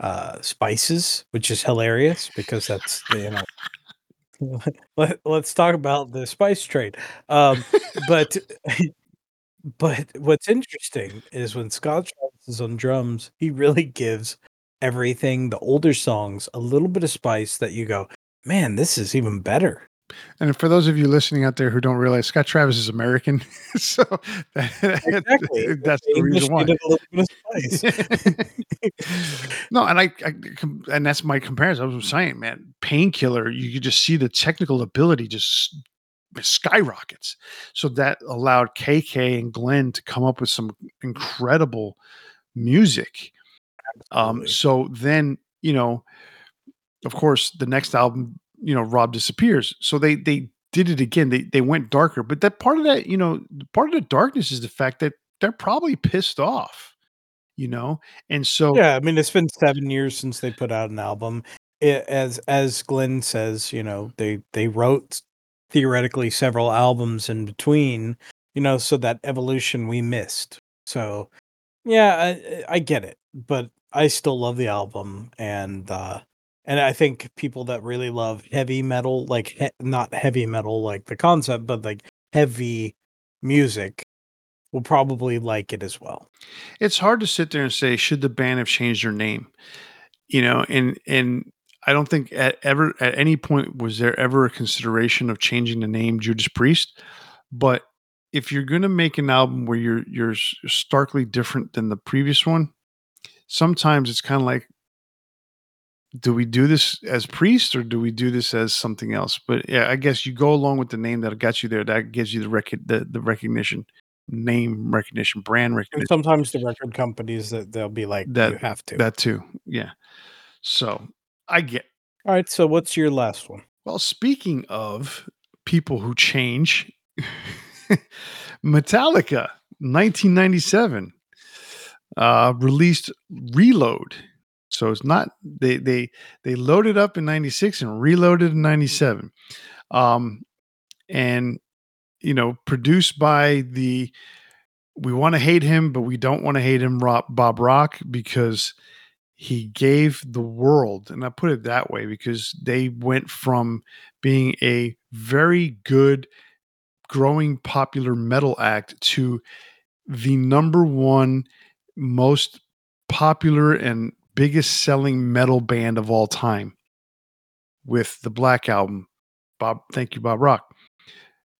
uh spices which is hilarious because that's the you know <laughs> Let, let's talk about the spice trade um but <laughs> <laughs> but what's interesting is when scott Travis is on drums he really gives everything the older songs a little bit of spice that you go man this is even better and for those of you listening out there who don't realize, Scott Travis is American, <laughs> so that, exactly that's the reason why. needed a little bit of spice <laughs> no, and I, I and that's my comparison. I was saying, man, painkiller. You could just see the technical ability just skyrockets. So that allowed KK and Glenn to come up with some incredible music. Um, so then, you know, of course, the next album, you know, Rob disappears. So they they did it again. They they went darker, but that part of that, you know, part of the darkness is the fact that they're probably pissed off, you know, and so Yeah, I mean, it's been seven years since they put out an album. I as as Glenn says, you know, they they wrote theoretically several albums in between, you know, so that evolution we missed. So, yeah, I, I get it, but I still love the album, and uh, and I think people that really love heavy metal, like he- not heavy metal like the concept, but like heavy music, will probably like it as well. It's hard to sit there and say, should the band have changed their name? You know, and and I don't think at ever at any point was there ever a consideration of changing the name Judas Priest. But if you're going to make an album where you're you're starkly different than the previous one, sometimes it's kind of like do we do this as priest or do we do this as something else? But yeah, I guess you go along with the name that got you there. That gives you the record the, the recognition, name recognition, brand recognition. And sometimes the record companies that they'll be like, That- you have to. That too. Yeah. So I get. All right. So what's your last one? Well, speaking of people who change, <laughs> Metallica, 1997, uh, released Reload. So it's not they they they loaded up in 96 and reloaded in 97. Um and you know, produced by the we want to hate him, but we don't want to hate him, Rob, Bob Rock, because he gave the world, and I put it that way because they went from being a very good, growing popular metal act to the number one most popular and biggest selling metal band of all time with the Black Album. Bob, thank you, Bob Rock.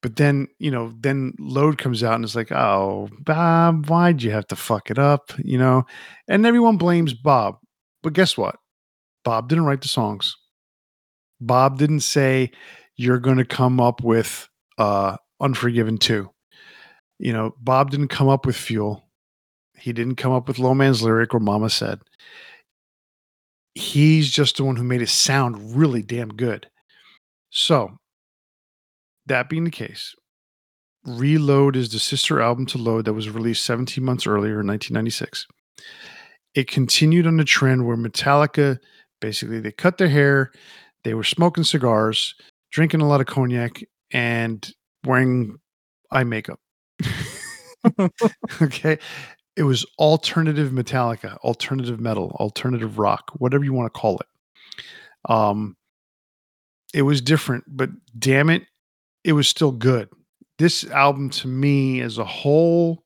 But then, you know, then Load comes out and it's like, oh, Bob, why'd you have to fuck it up? You know, and everyone blames Bob. But guess what? Bob didn't write the songs. Bob didn't say, you're going to come up with uh, Unforgiven 2. You know, Bob didn't come up with Fuel. He didn't come up with Low Man's Lyric or Mama Said. He's just the one who made it sound really damn good. So, that being the case, Reload is the sister album to Load that was released 17 months earlier in 1996. It continued on the trend where Metallica basically they cut their hair, they were smoking cigars, drinking a lot of cognac, and wearing eye makeup. <laughs> okay. It was alternative Metallica, alternative metal, alternative rock, whatever you want to call it. Um, it was different, but damn it, it was still good. This album to me as a whole,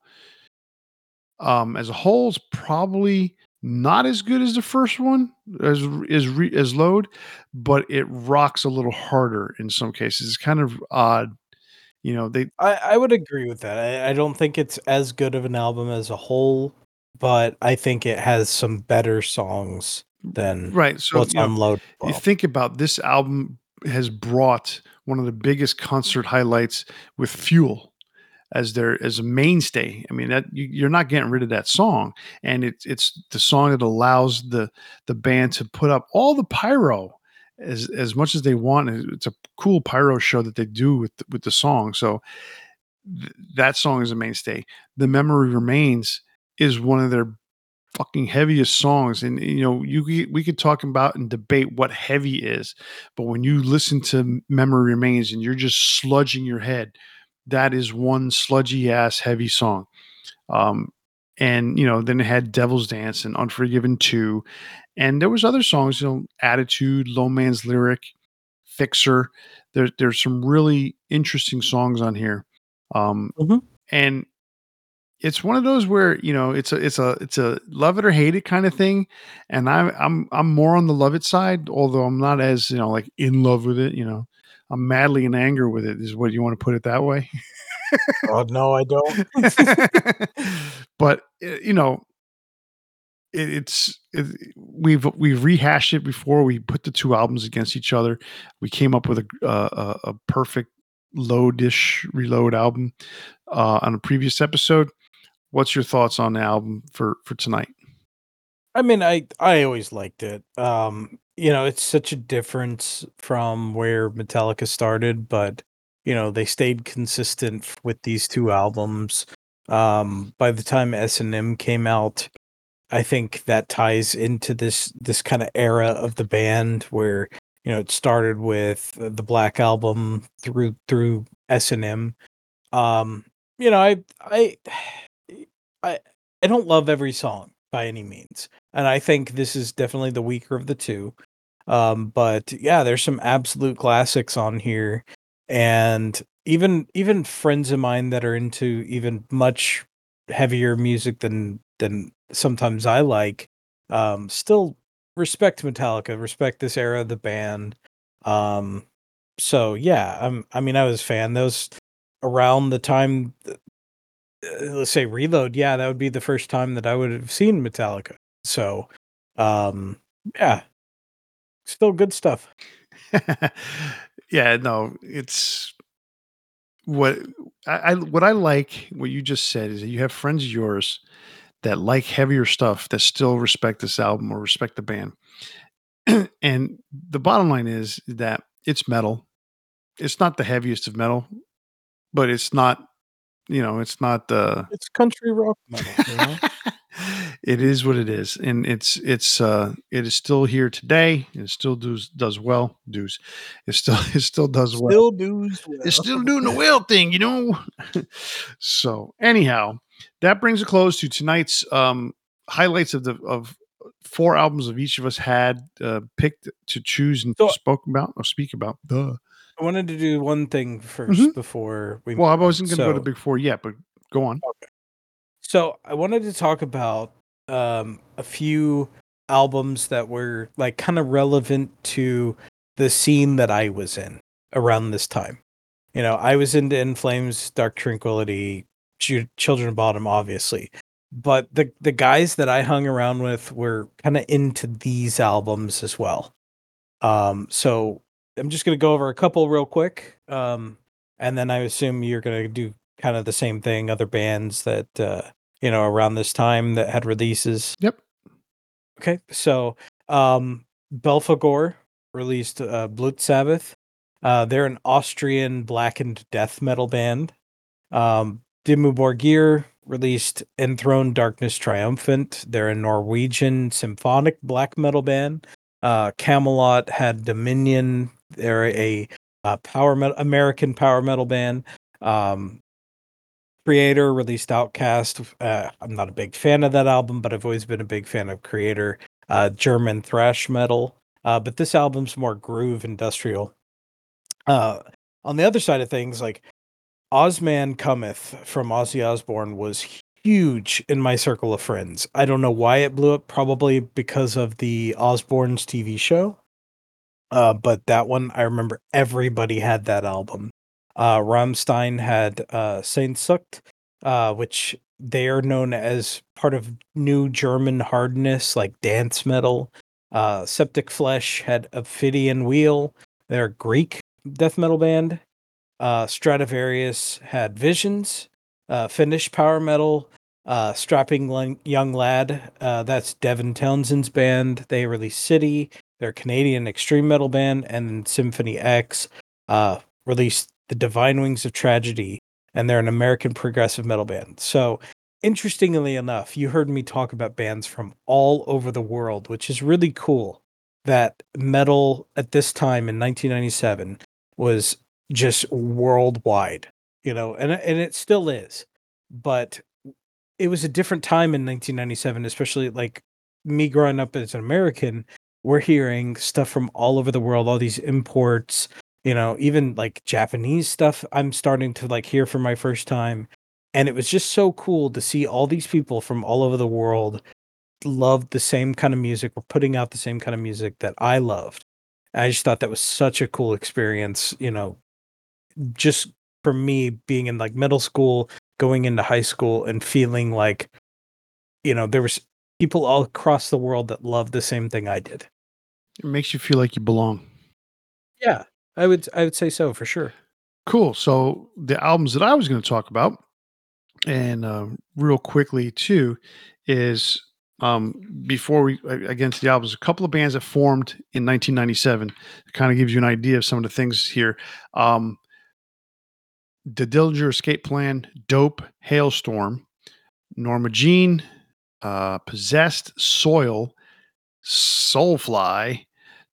um, as a whole is probably not as good as the first one as as re, as load, but it rocks a little harder in some cases. It's kind of odd. You know, they I, I would agree with that. I, I don't think it's as good of an album as a whole, but I think it has some better songs than right. So what's you know, you think about this album has brought one of the biggest concert highlights with Fuel as their as a mainstay. I mean that you, you're not getting rid of that song, and it's it's the song that allows the the band to put up all the pyro as as much as they want. It's a cool pyro show that they do with with the song. So th- that song is a mainstay. The memory remains is one of their fucking heaviest songs and you know you we could talk about and debate what heavy is but when you listen to memory remains and you're just sludging your head that is one sludgy ass heavy song. Um and you know then it had devil's dance and unforgiven 2 and there was other songs you know attitude low man's lyric fixer. There, there's some really interesting songs on here. Um Mhm. and it's one of those where you know it's a it's a it's a love it or hate it kind of thing and i'm i'm i'm more on the love it side although i'm not as you know like in love with it you know i'm madly in anger with it is what you want to put it that way Oh no, I don't. <laughs> but uh, you know it, it's it, we've we've rehashed it before we put the two albums against each other we came up with a uh, a, a perfect low-dish reload album uh, on a previous episode what's your thoughts on the album for for tonight I mean, I I always liked it. Um, you know, it's such a difference from where Metallica started, but you know, they stayed consistent with these two albums. Um, by the time S and M came out, I think that ties into this this kind of era of the band where you know it started with the Black Album through through S and M. Um, you know, I I <sighs> I I don't love every song by any means, and I think this is definitely the weaker of the two. Um, but yeah, there's some absolute classics on here, and even even friends of mine that are into even much heavier music than than sometimes I like, um, still respect Metallica, respect this era of the band. Um, so yeah, I'm, I mean, I was a fan. Those around the time, uh, let's say Reload, yeah, that would be the first time that I would have seen Metallica. So, um, yeah, still good stuff. <laughs> yeah, no, it's what I, I what I like. What you just said is that you have friends of yours that like heavier stuff that still respect this album or respect the band. <clears throat> and the bottom line is that it's metal. It's not the heaviest of metal, but it's not, you know, it's not the It's country rock metal, you know? <laughs> it is what it is. And it's it's uh it is still here today. It still does does well. Does it still <laughs> it still does well. Still does well. It's still doing the well thing, you know. <laughs> so anyhow, that brings a close to tonight's um highlights of the of four albums of each of us had uh, picked to choose and So- spoke about or speak about. Duh. I wanted to do one thing 1st Mhm. before we Well, I wasn't going to go to So- Big Four yet, but go on. So I wanted to talk about um, a few albums that were like kind of relevant to the scene that I was in around this time. You know, I was into In Flames, Dark Tranquillity, Children of Bodom, obviously, but the the guys that I hung around with were kind of into these albums as well. Um, so I'm just gonna go over a couple real quick, um, and then I assume you're gonna do kind of the same thing. Other bands that uh, you know around this time that had releases. Yep. Okay, so um, Belphegor released uh, Blut Sabbath. Uh, they're an Austrian blackened death metal band. Um, Dimmu Borgir released Enthroned Darkness Triumphant. They're a Norwegian symphonic black metal band. Uh, Kamelot had Dominion. They're a, uh power metal, American power metal band. Um, Kreator released Outcast. Uh, I'm not a big fan of that album, but I've always been a big fan of Kreator. Uh, German thrash metal. Uh, but this album's more groove industrial. Uh, on the other side of things, like Ozzman Cometh from Ozzy Osbourne was huge in my circle of friends. I don't know why it blew up, probably because of the Osbournes TV show. Uh, but that one, I remember everybody had that album. Uh, Rammstein had uh, Sehnsucht, uh, which they are known as part of new German hardness, like dance metal. Uh, Septic Flesh had Ophidian Wheel. They're a Greek death metal band. Uh, Stratovarius had Visions. Uh, Finnish power metal. Uh, Strapping Young Lad. Uh, that's Devin Townsend's band. They released City. They're Canadian extreme metal band. And Symphony X uh, released The Divine Wings of Tragedy. And they're an American progressive metal band. So, interestingly enough, you heard me talk about bands from all over the world, which is really cool that metal at this time in 1997 was just worldwide, you know, and and it still is. But it was a different time in 1997, especially like me growing up as an American, we're hearing stuff from all over the world, all these imports, you know, even like Japanese stuff I'm starting to like hear for my first time. And it was just so cool to see all these people from all over the world loved the same kind of music, were putting out the same kind of music that I loved. I just thought that was such a cool experience, you know, just for me being in like middle school, going into high school and feeling like, you know, there was people all across the world that love the same thing I did. It makes you feel like you belong. Yeah, I would I would say so for sure. Cool. So the albums that I was going to talk about, and uh, real quickly too, is um, before we again to the albums, a couple of bands that formed in 1997. It kind of gives you an idea of some of the things here. Um, the Dillinger Escape Plan, Dope, Halestorm, Norma Jean, uh, Possessed, Soil, Soulfly,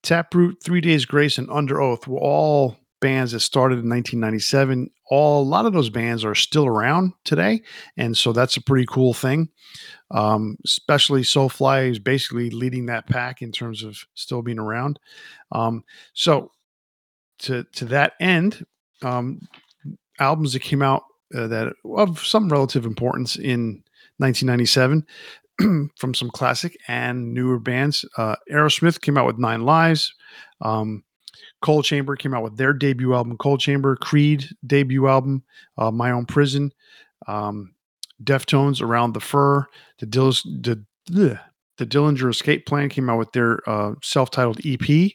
Taproot, Three Days Grace, and Under Oath were all bands that started in 1997, all a lot of those bands are still around today, and so that's a pretty cool thing. Um, especially Soulfly is basically leading that pack in terms of still being around. Um, so to to that end, um, albums that came out uh, that of some relative importance in 1997 <clears throat> from some classic and newer bands. Uh, Aerosmith came out with Nine Lives. Um, Coal Chamber came out with their debut album, Coal Chamber. Creed debut album, uh, My Own Prison. Um, Deftones, Around the Fur. The, Dills, the, the, the Dillinger Escape Plan came out with their uh, self-titled EP.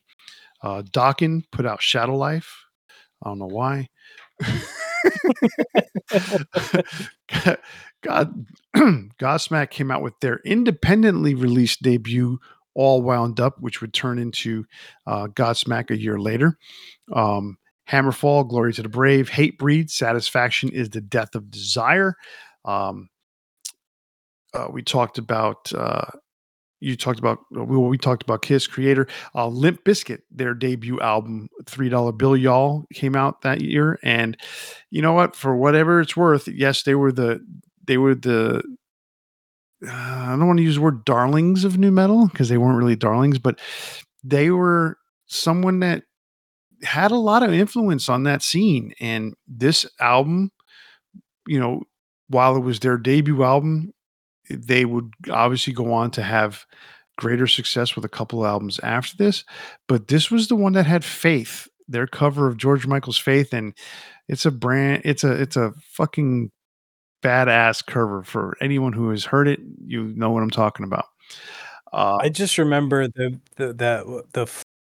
Uh, Dokken put out Shadow Life. I don't know why. <laughs> <laughs> <laughs> God, <clears throat> Godsmack came out with their independently released debut, All Wound Up, which would turn into uh, Godsmack a year later. Um, Hammerfall, Glory to the Brave, Hatebreed, Satisfaction is the Death of Desire. Um, uh, we talked about uh, you talked about uh, we, we talked about Kiss Kreator uh, Limp Bizkit their debut album, Three Dollar Bill Y'all, came out that year, and you know what? For whatever it's worth, yes, they were the they were the uh, I don't want to use the word darlings of nu metal because they weren't really darlings, but they were someone that had a lot of influence on that scene. And this album, you know, while it was their debut album, they would obviously go on to have greater success with a couple of albums after this, but this was the one that had Faith, their cover of George Michael's Faith, and it's a brand, it's a it's a fucking badass cover for anyone who has heard it. You know what I'm talking about. Uh, I just remember the the that the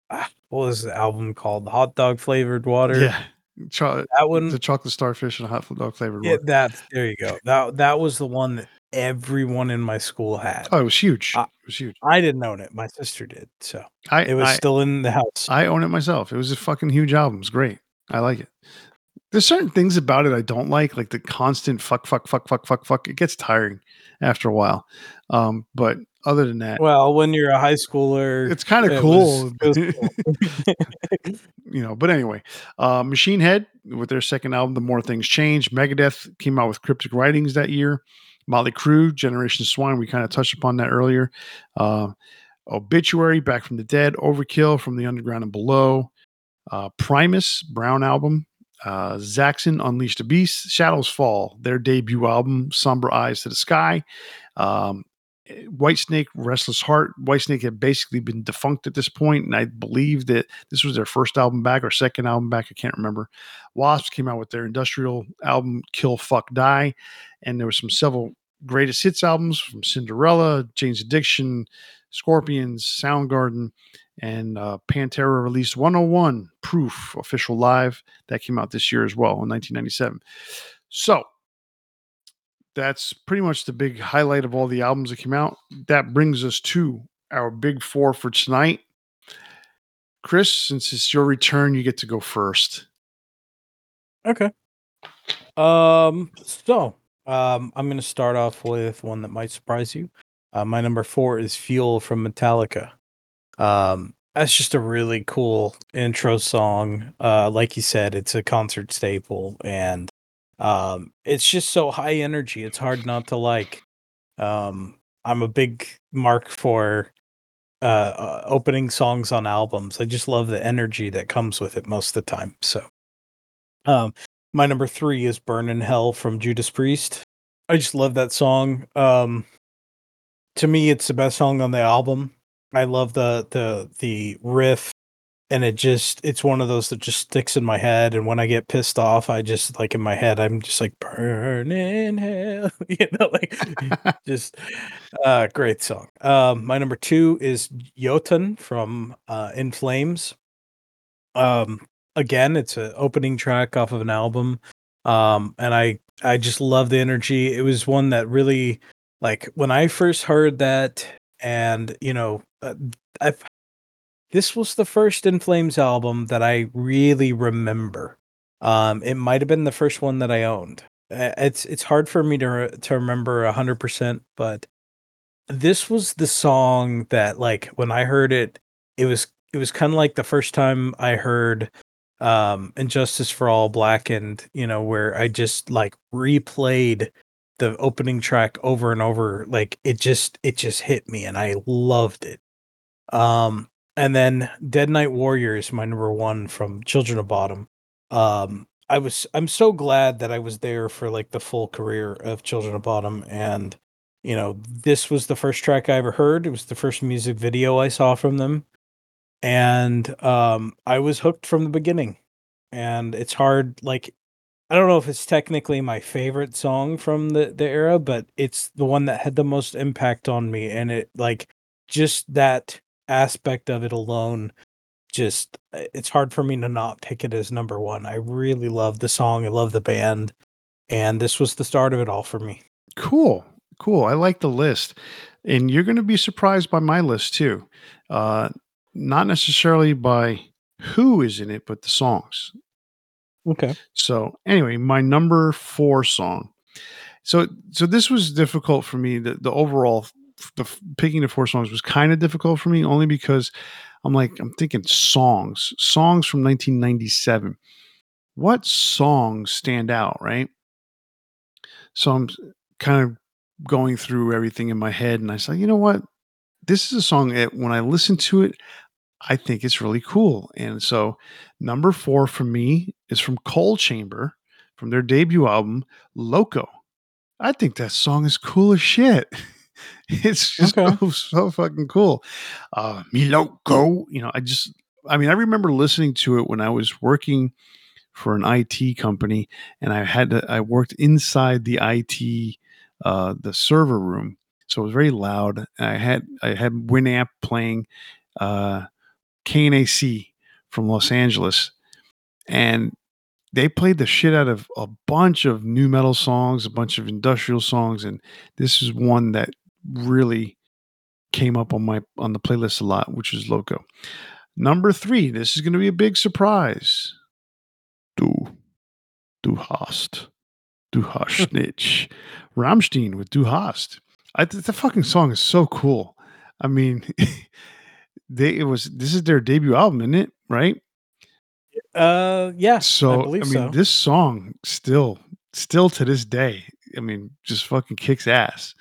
ah, what was the album called? The hot dog flavored water. Yeah. Cho- that one, the chocolate starfish and hot dog flavored. Yeah, that there you go. That that was the one that everyone in my school had. Oh, it was huge. I, it was huge. I didn't own it. My sister did. So I, it was I, still in the house. I own it myself. It was a fucking huge album. It's great. I like it. There's certain things about it I don't like, like the constant fuck, fuck, fuck, fuck, fuck, fuck. It gets tiring after a while. Um, but other than that, well, when you're a high schooler, it's kind of it cool. Was, cool. <laughs> <laughs> you know, but anyway, uh, Machine Head with their second album, The More Things Change. Megadeth came out with Cryptic Writings that year. Motley Crue, Generation Swine, we kind of touched upon that earlier. Uh, Obituary, Back from the Dead, Overkill from the Underground and Below, uh, Primus, Brown Album, uh, Saxon, Unleash the Beast, Shadows Fall, their debut album, Somber Eyes to the Sky. Um, Whitesnake, Restless Heart. Whitesnake had basically been defunct at this point, and I believe that this was their first album back or second album back. I can't remember. Wasps came out with their industrial album, Kill Fuck Die, and there were some several greatest hits albums from Cinderella, Jane's Addiction, Scorpions, Soundgarden, and uh, Pantera released 101 Proof official live that came out this year as well in 1997. So that's pretty much the big highlight of all the albums that came out. That brings us to our big four for tonight. Chris, since it's your return, you get to go first. Okay. Um. So, um, I'm going to start off with one that might surprise you. Uh, my number four is "Fuel" from Metallica. Um, that's just a really cool intro song. Uh, like you said, it's a concert staple, and um, it's just so high energy. It's hard not to like. Um, I'm a big mark for uh, uh, opening songs on albums. I just love the energy that comes with it most of the time. So, um, my number three is "Burn in Hell" from Judas Priest. I just love that song. Um, to me, it's the best song on the album. I love the the the riff and it just it's one of those that just sticks in my head and when i get pissed off i just like in my head i'm just like burning hell <laughs> you know like <laughs> just uh great song. Um my number two is jotun from uh in flames. Um again it's an opening track off of an album. Um and i i just love the energy. It was one that really like when i first heard that and you know uh, i've this was the first In Flames album that I really remember. Um, it might have been the first one that I owned. It's it's hard for me to to remember hundred percent, but this was the song that like when I heard it, it was it was kind of like the first time I heard um and Justice for All Blackened, you know, where I just like replayed the opening track over and over like it just it just hit me and I loved it. Um and then Dead Night Warriors my number 1 from Children of Bodom Um I was I'm so glad that I was there for like the full career of Children of Bodom and you know, this was the first track I ever heard. It was the first music video I saw from them. And um I was hooked from the beginning. And it's hard like I don't know if it's technically my favorite song from the the era, but it's the one that had the most impact on me and it like just that aspect of it alone just eh, it's hard for me to not pick it as number 1. I really love the song. I love the band and this was the start of it all for me. Cool. Cool. I like the list. And you're going to be surprised by my list too. Uh, not necessarily by who is in it, but the songs. Okay. So anyway, my number four song. So so this was difficult for me. The the overall the picking the four songs was kind of difficult for me, only because I'm like I'm thinking songs, songs from 1997. What songs stand out, right? So I'm kind of going through everything in my head, and I said, you know what? This is a song that when I listen to it, I think it's really cool. And so, number four for me is from Coal Chamber from their debut album, Loco. I think that song is cool as shit. <laughs> It's just Okay. so, <laughs> so fucking cool. Uh, Me Loco, you know, I just, I mean, I remember listening to it when I was working for an IT company and I had to, I worked inside the IT, uh, the server room. So it was very loud. And I had, I had Winamp playing, uh, KNAC from Los Angeles, and they played the shit out of a bunch of nu metal songs, a bunch of industrial songs, and this is one that really came up on my on the playlist a lot, which is Loco. Number three, this is going to be a big surprise. Du, du hast, du hast <laughs> nicht. Rammstein with Du hast. I the fucking song is so cool. I mean, <laughs> they it was this is their debut album, isn't it? Right? Uh yeah, I So believe I mean, so. this song still, still to this day, I mean, just fucking kicks ass.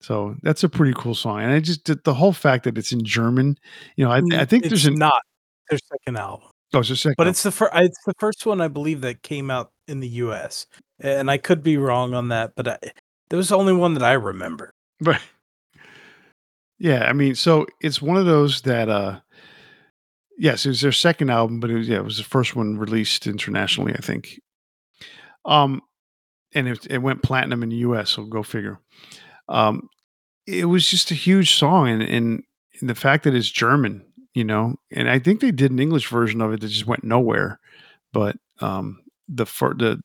So that's a pretty cool song, and I just did the whole fact that it's in German. You know, I, I Mm, think there's it's an not their second album. oh, it's a second, But album. it's the first. It's the first one I believe that came out in the U.S. And I could be wrong on that, but I, that was the only one that I remember. Right. Yeah, I mean, so it's one of those that uh yes, it was their second album, but it was yeah, it was the first one released internationally, I think. Um and it, it went platinum in the US, so go figure. Um it was just a huge song and and, and the fact that it's German, you know, and I think they did an English version of it that just went nowhere. But um the fir- the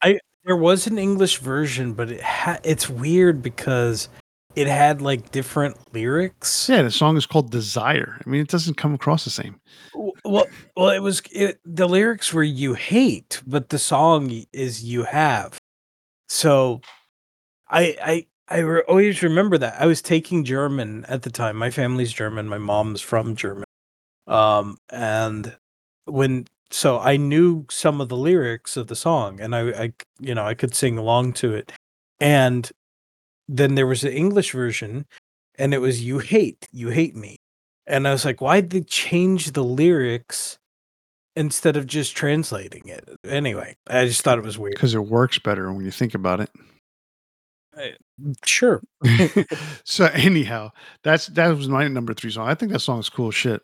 There was an English version, but it ha- it's weird because it had like different lyrics. yeah, the song is called Desire. I mean, it doesn't come across the same. Well, well, it was it, the lyrics were "you hate," but the song is "you have." So, I I I re- always remember that I was taking German at the time. My family's German. My mom's from German. Um, and when so I knew some of the lyrics of the song, and I I you know I could sing along to it, and then there was an English version, and it was "you hate, you hate me." And I was like, why'd they change the lyrics instead of just translating it? Anyway, I just thought it was weird. Because it works better when you think about it. Sure. <laughs> <laughs> so anyhow, that's that was my number three song. I think that song is cool shit.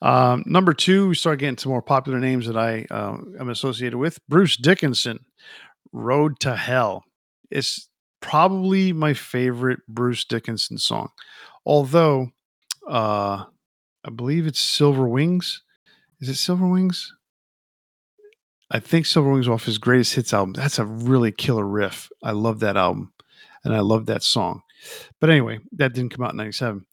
Um, number two, we start getting to more popular names that I uh, am associated with. Bruce Dickinson, "Road to Hell." It's probably my favorite Bruce Dickinson song, although uh, I believe it's Silver Wings. Is it Silver Wings? I think Silver Wings off his greatest hits album. That's a really killer riff. I love that album and I love that song. But anyway, that didn't come out in 97.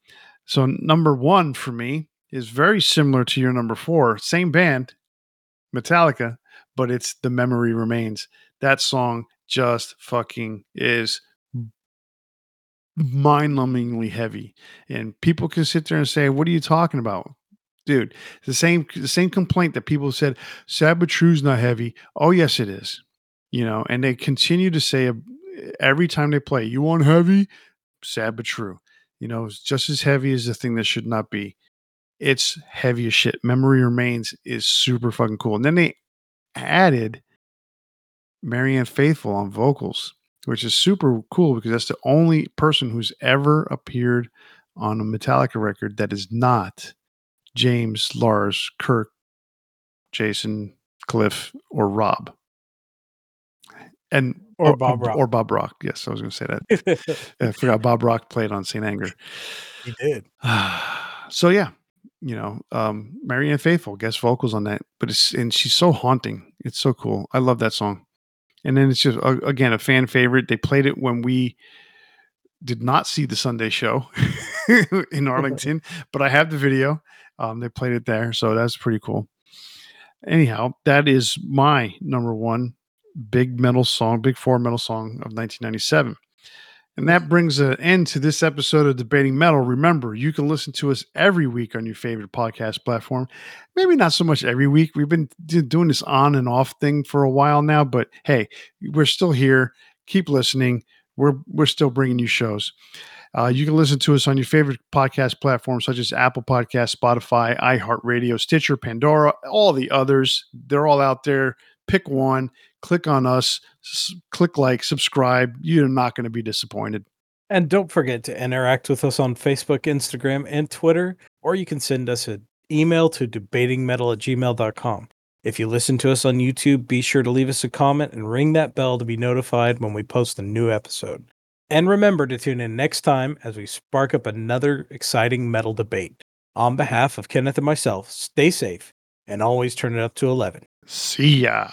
So number one for me is very similar to your number four. Same band, Metallica, but it's The Memory Remains. That song just fucking is mind numbingly heavy. And people can sit there and say, What are you talking about? dude. The same the same complaint that people said True's not heavy. Oh yes, it is. You know, and they continue to say every time they play, "You want heavy?" Sad but true. You know, it's just as heavy as the thing that should not be. It's heavy as shit. Memory Remains is super fucking cool. And then they added Marianne Faithfull on vocals, which is super cool because that's the only person who's ever appeared on a Metallica record that is not James, Lars, Kirk, Jason, Cliff, or Rob. And Or Bob Rock. Or Bob Rock. Yes, I was going to say that. <laughs> I forgot Bob Rock played on St. Anger. he did. <sighs> so yeah, you know, um, Marianne Faithfull guest vocals on that, but it's and she's so haunting. It's so cool. I love that song. And then it's just uh, again a fan favorite. They played it when we did not see the Sunday show <laughs> in <laughs> Arlington, but I have the video. Um, they played it there, so that's pretty cool. Anyhow, that is my number one big metal song, big four metal song of 1997. And that brings an end to this episode of Debating Metal. Remember, you can listen to us every week on your favorite podcast platform. Maybe not so much every week. We've been doing this on and off thing for a while now, but hey, we're still here. Keep listening. We're we're still bringing you shows. Uh, you can listen to us on your favorite podcast platforms such as Apple Podcast, Spotify, iHeartRadio, Stitcher, Pandora, all the others. They're all out there. Pick one click on us, s- click like, subscribe. You're not going to be disappointed. And don't forget to interact with us on Facebook, Instagram, and Twitter, or you can send us an email to debatingmetal at gmail.com. If you listen to us on YouTube, be sure to leave us a comment and ring that bell to be notified when we post a new episode. And remember to tune in next time as we spark up another exciting metal debate. On behalf of Kenneth and myself, stay safe and always turn it up to 11. See ya.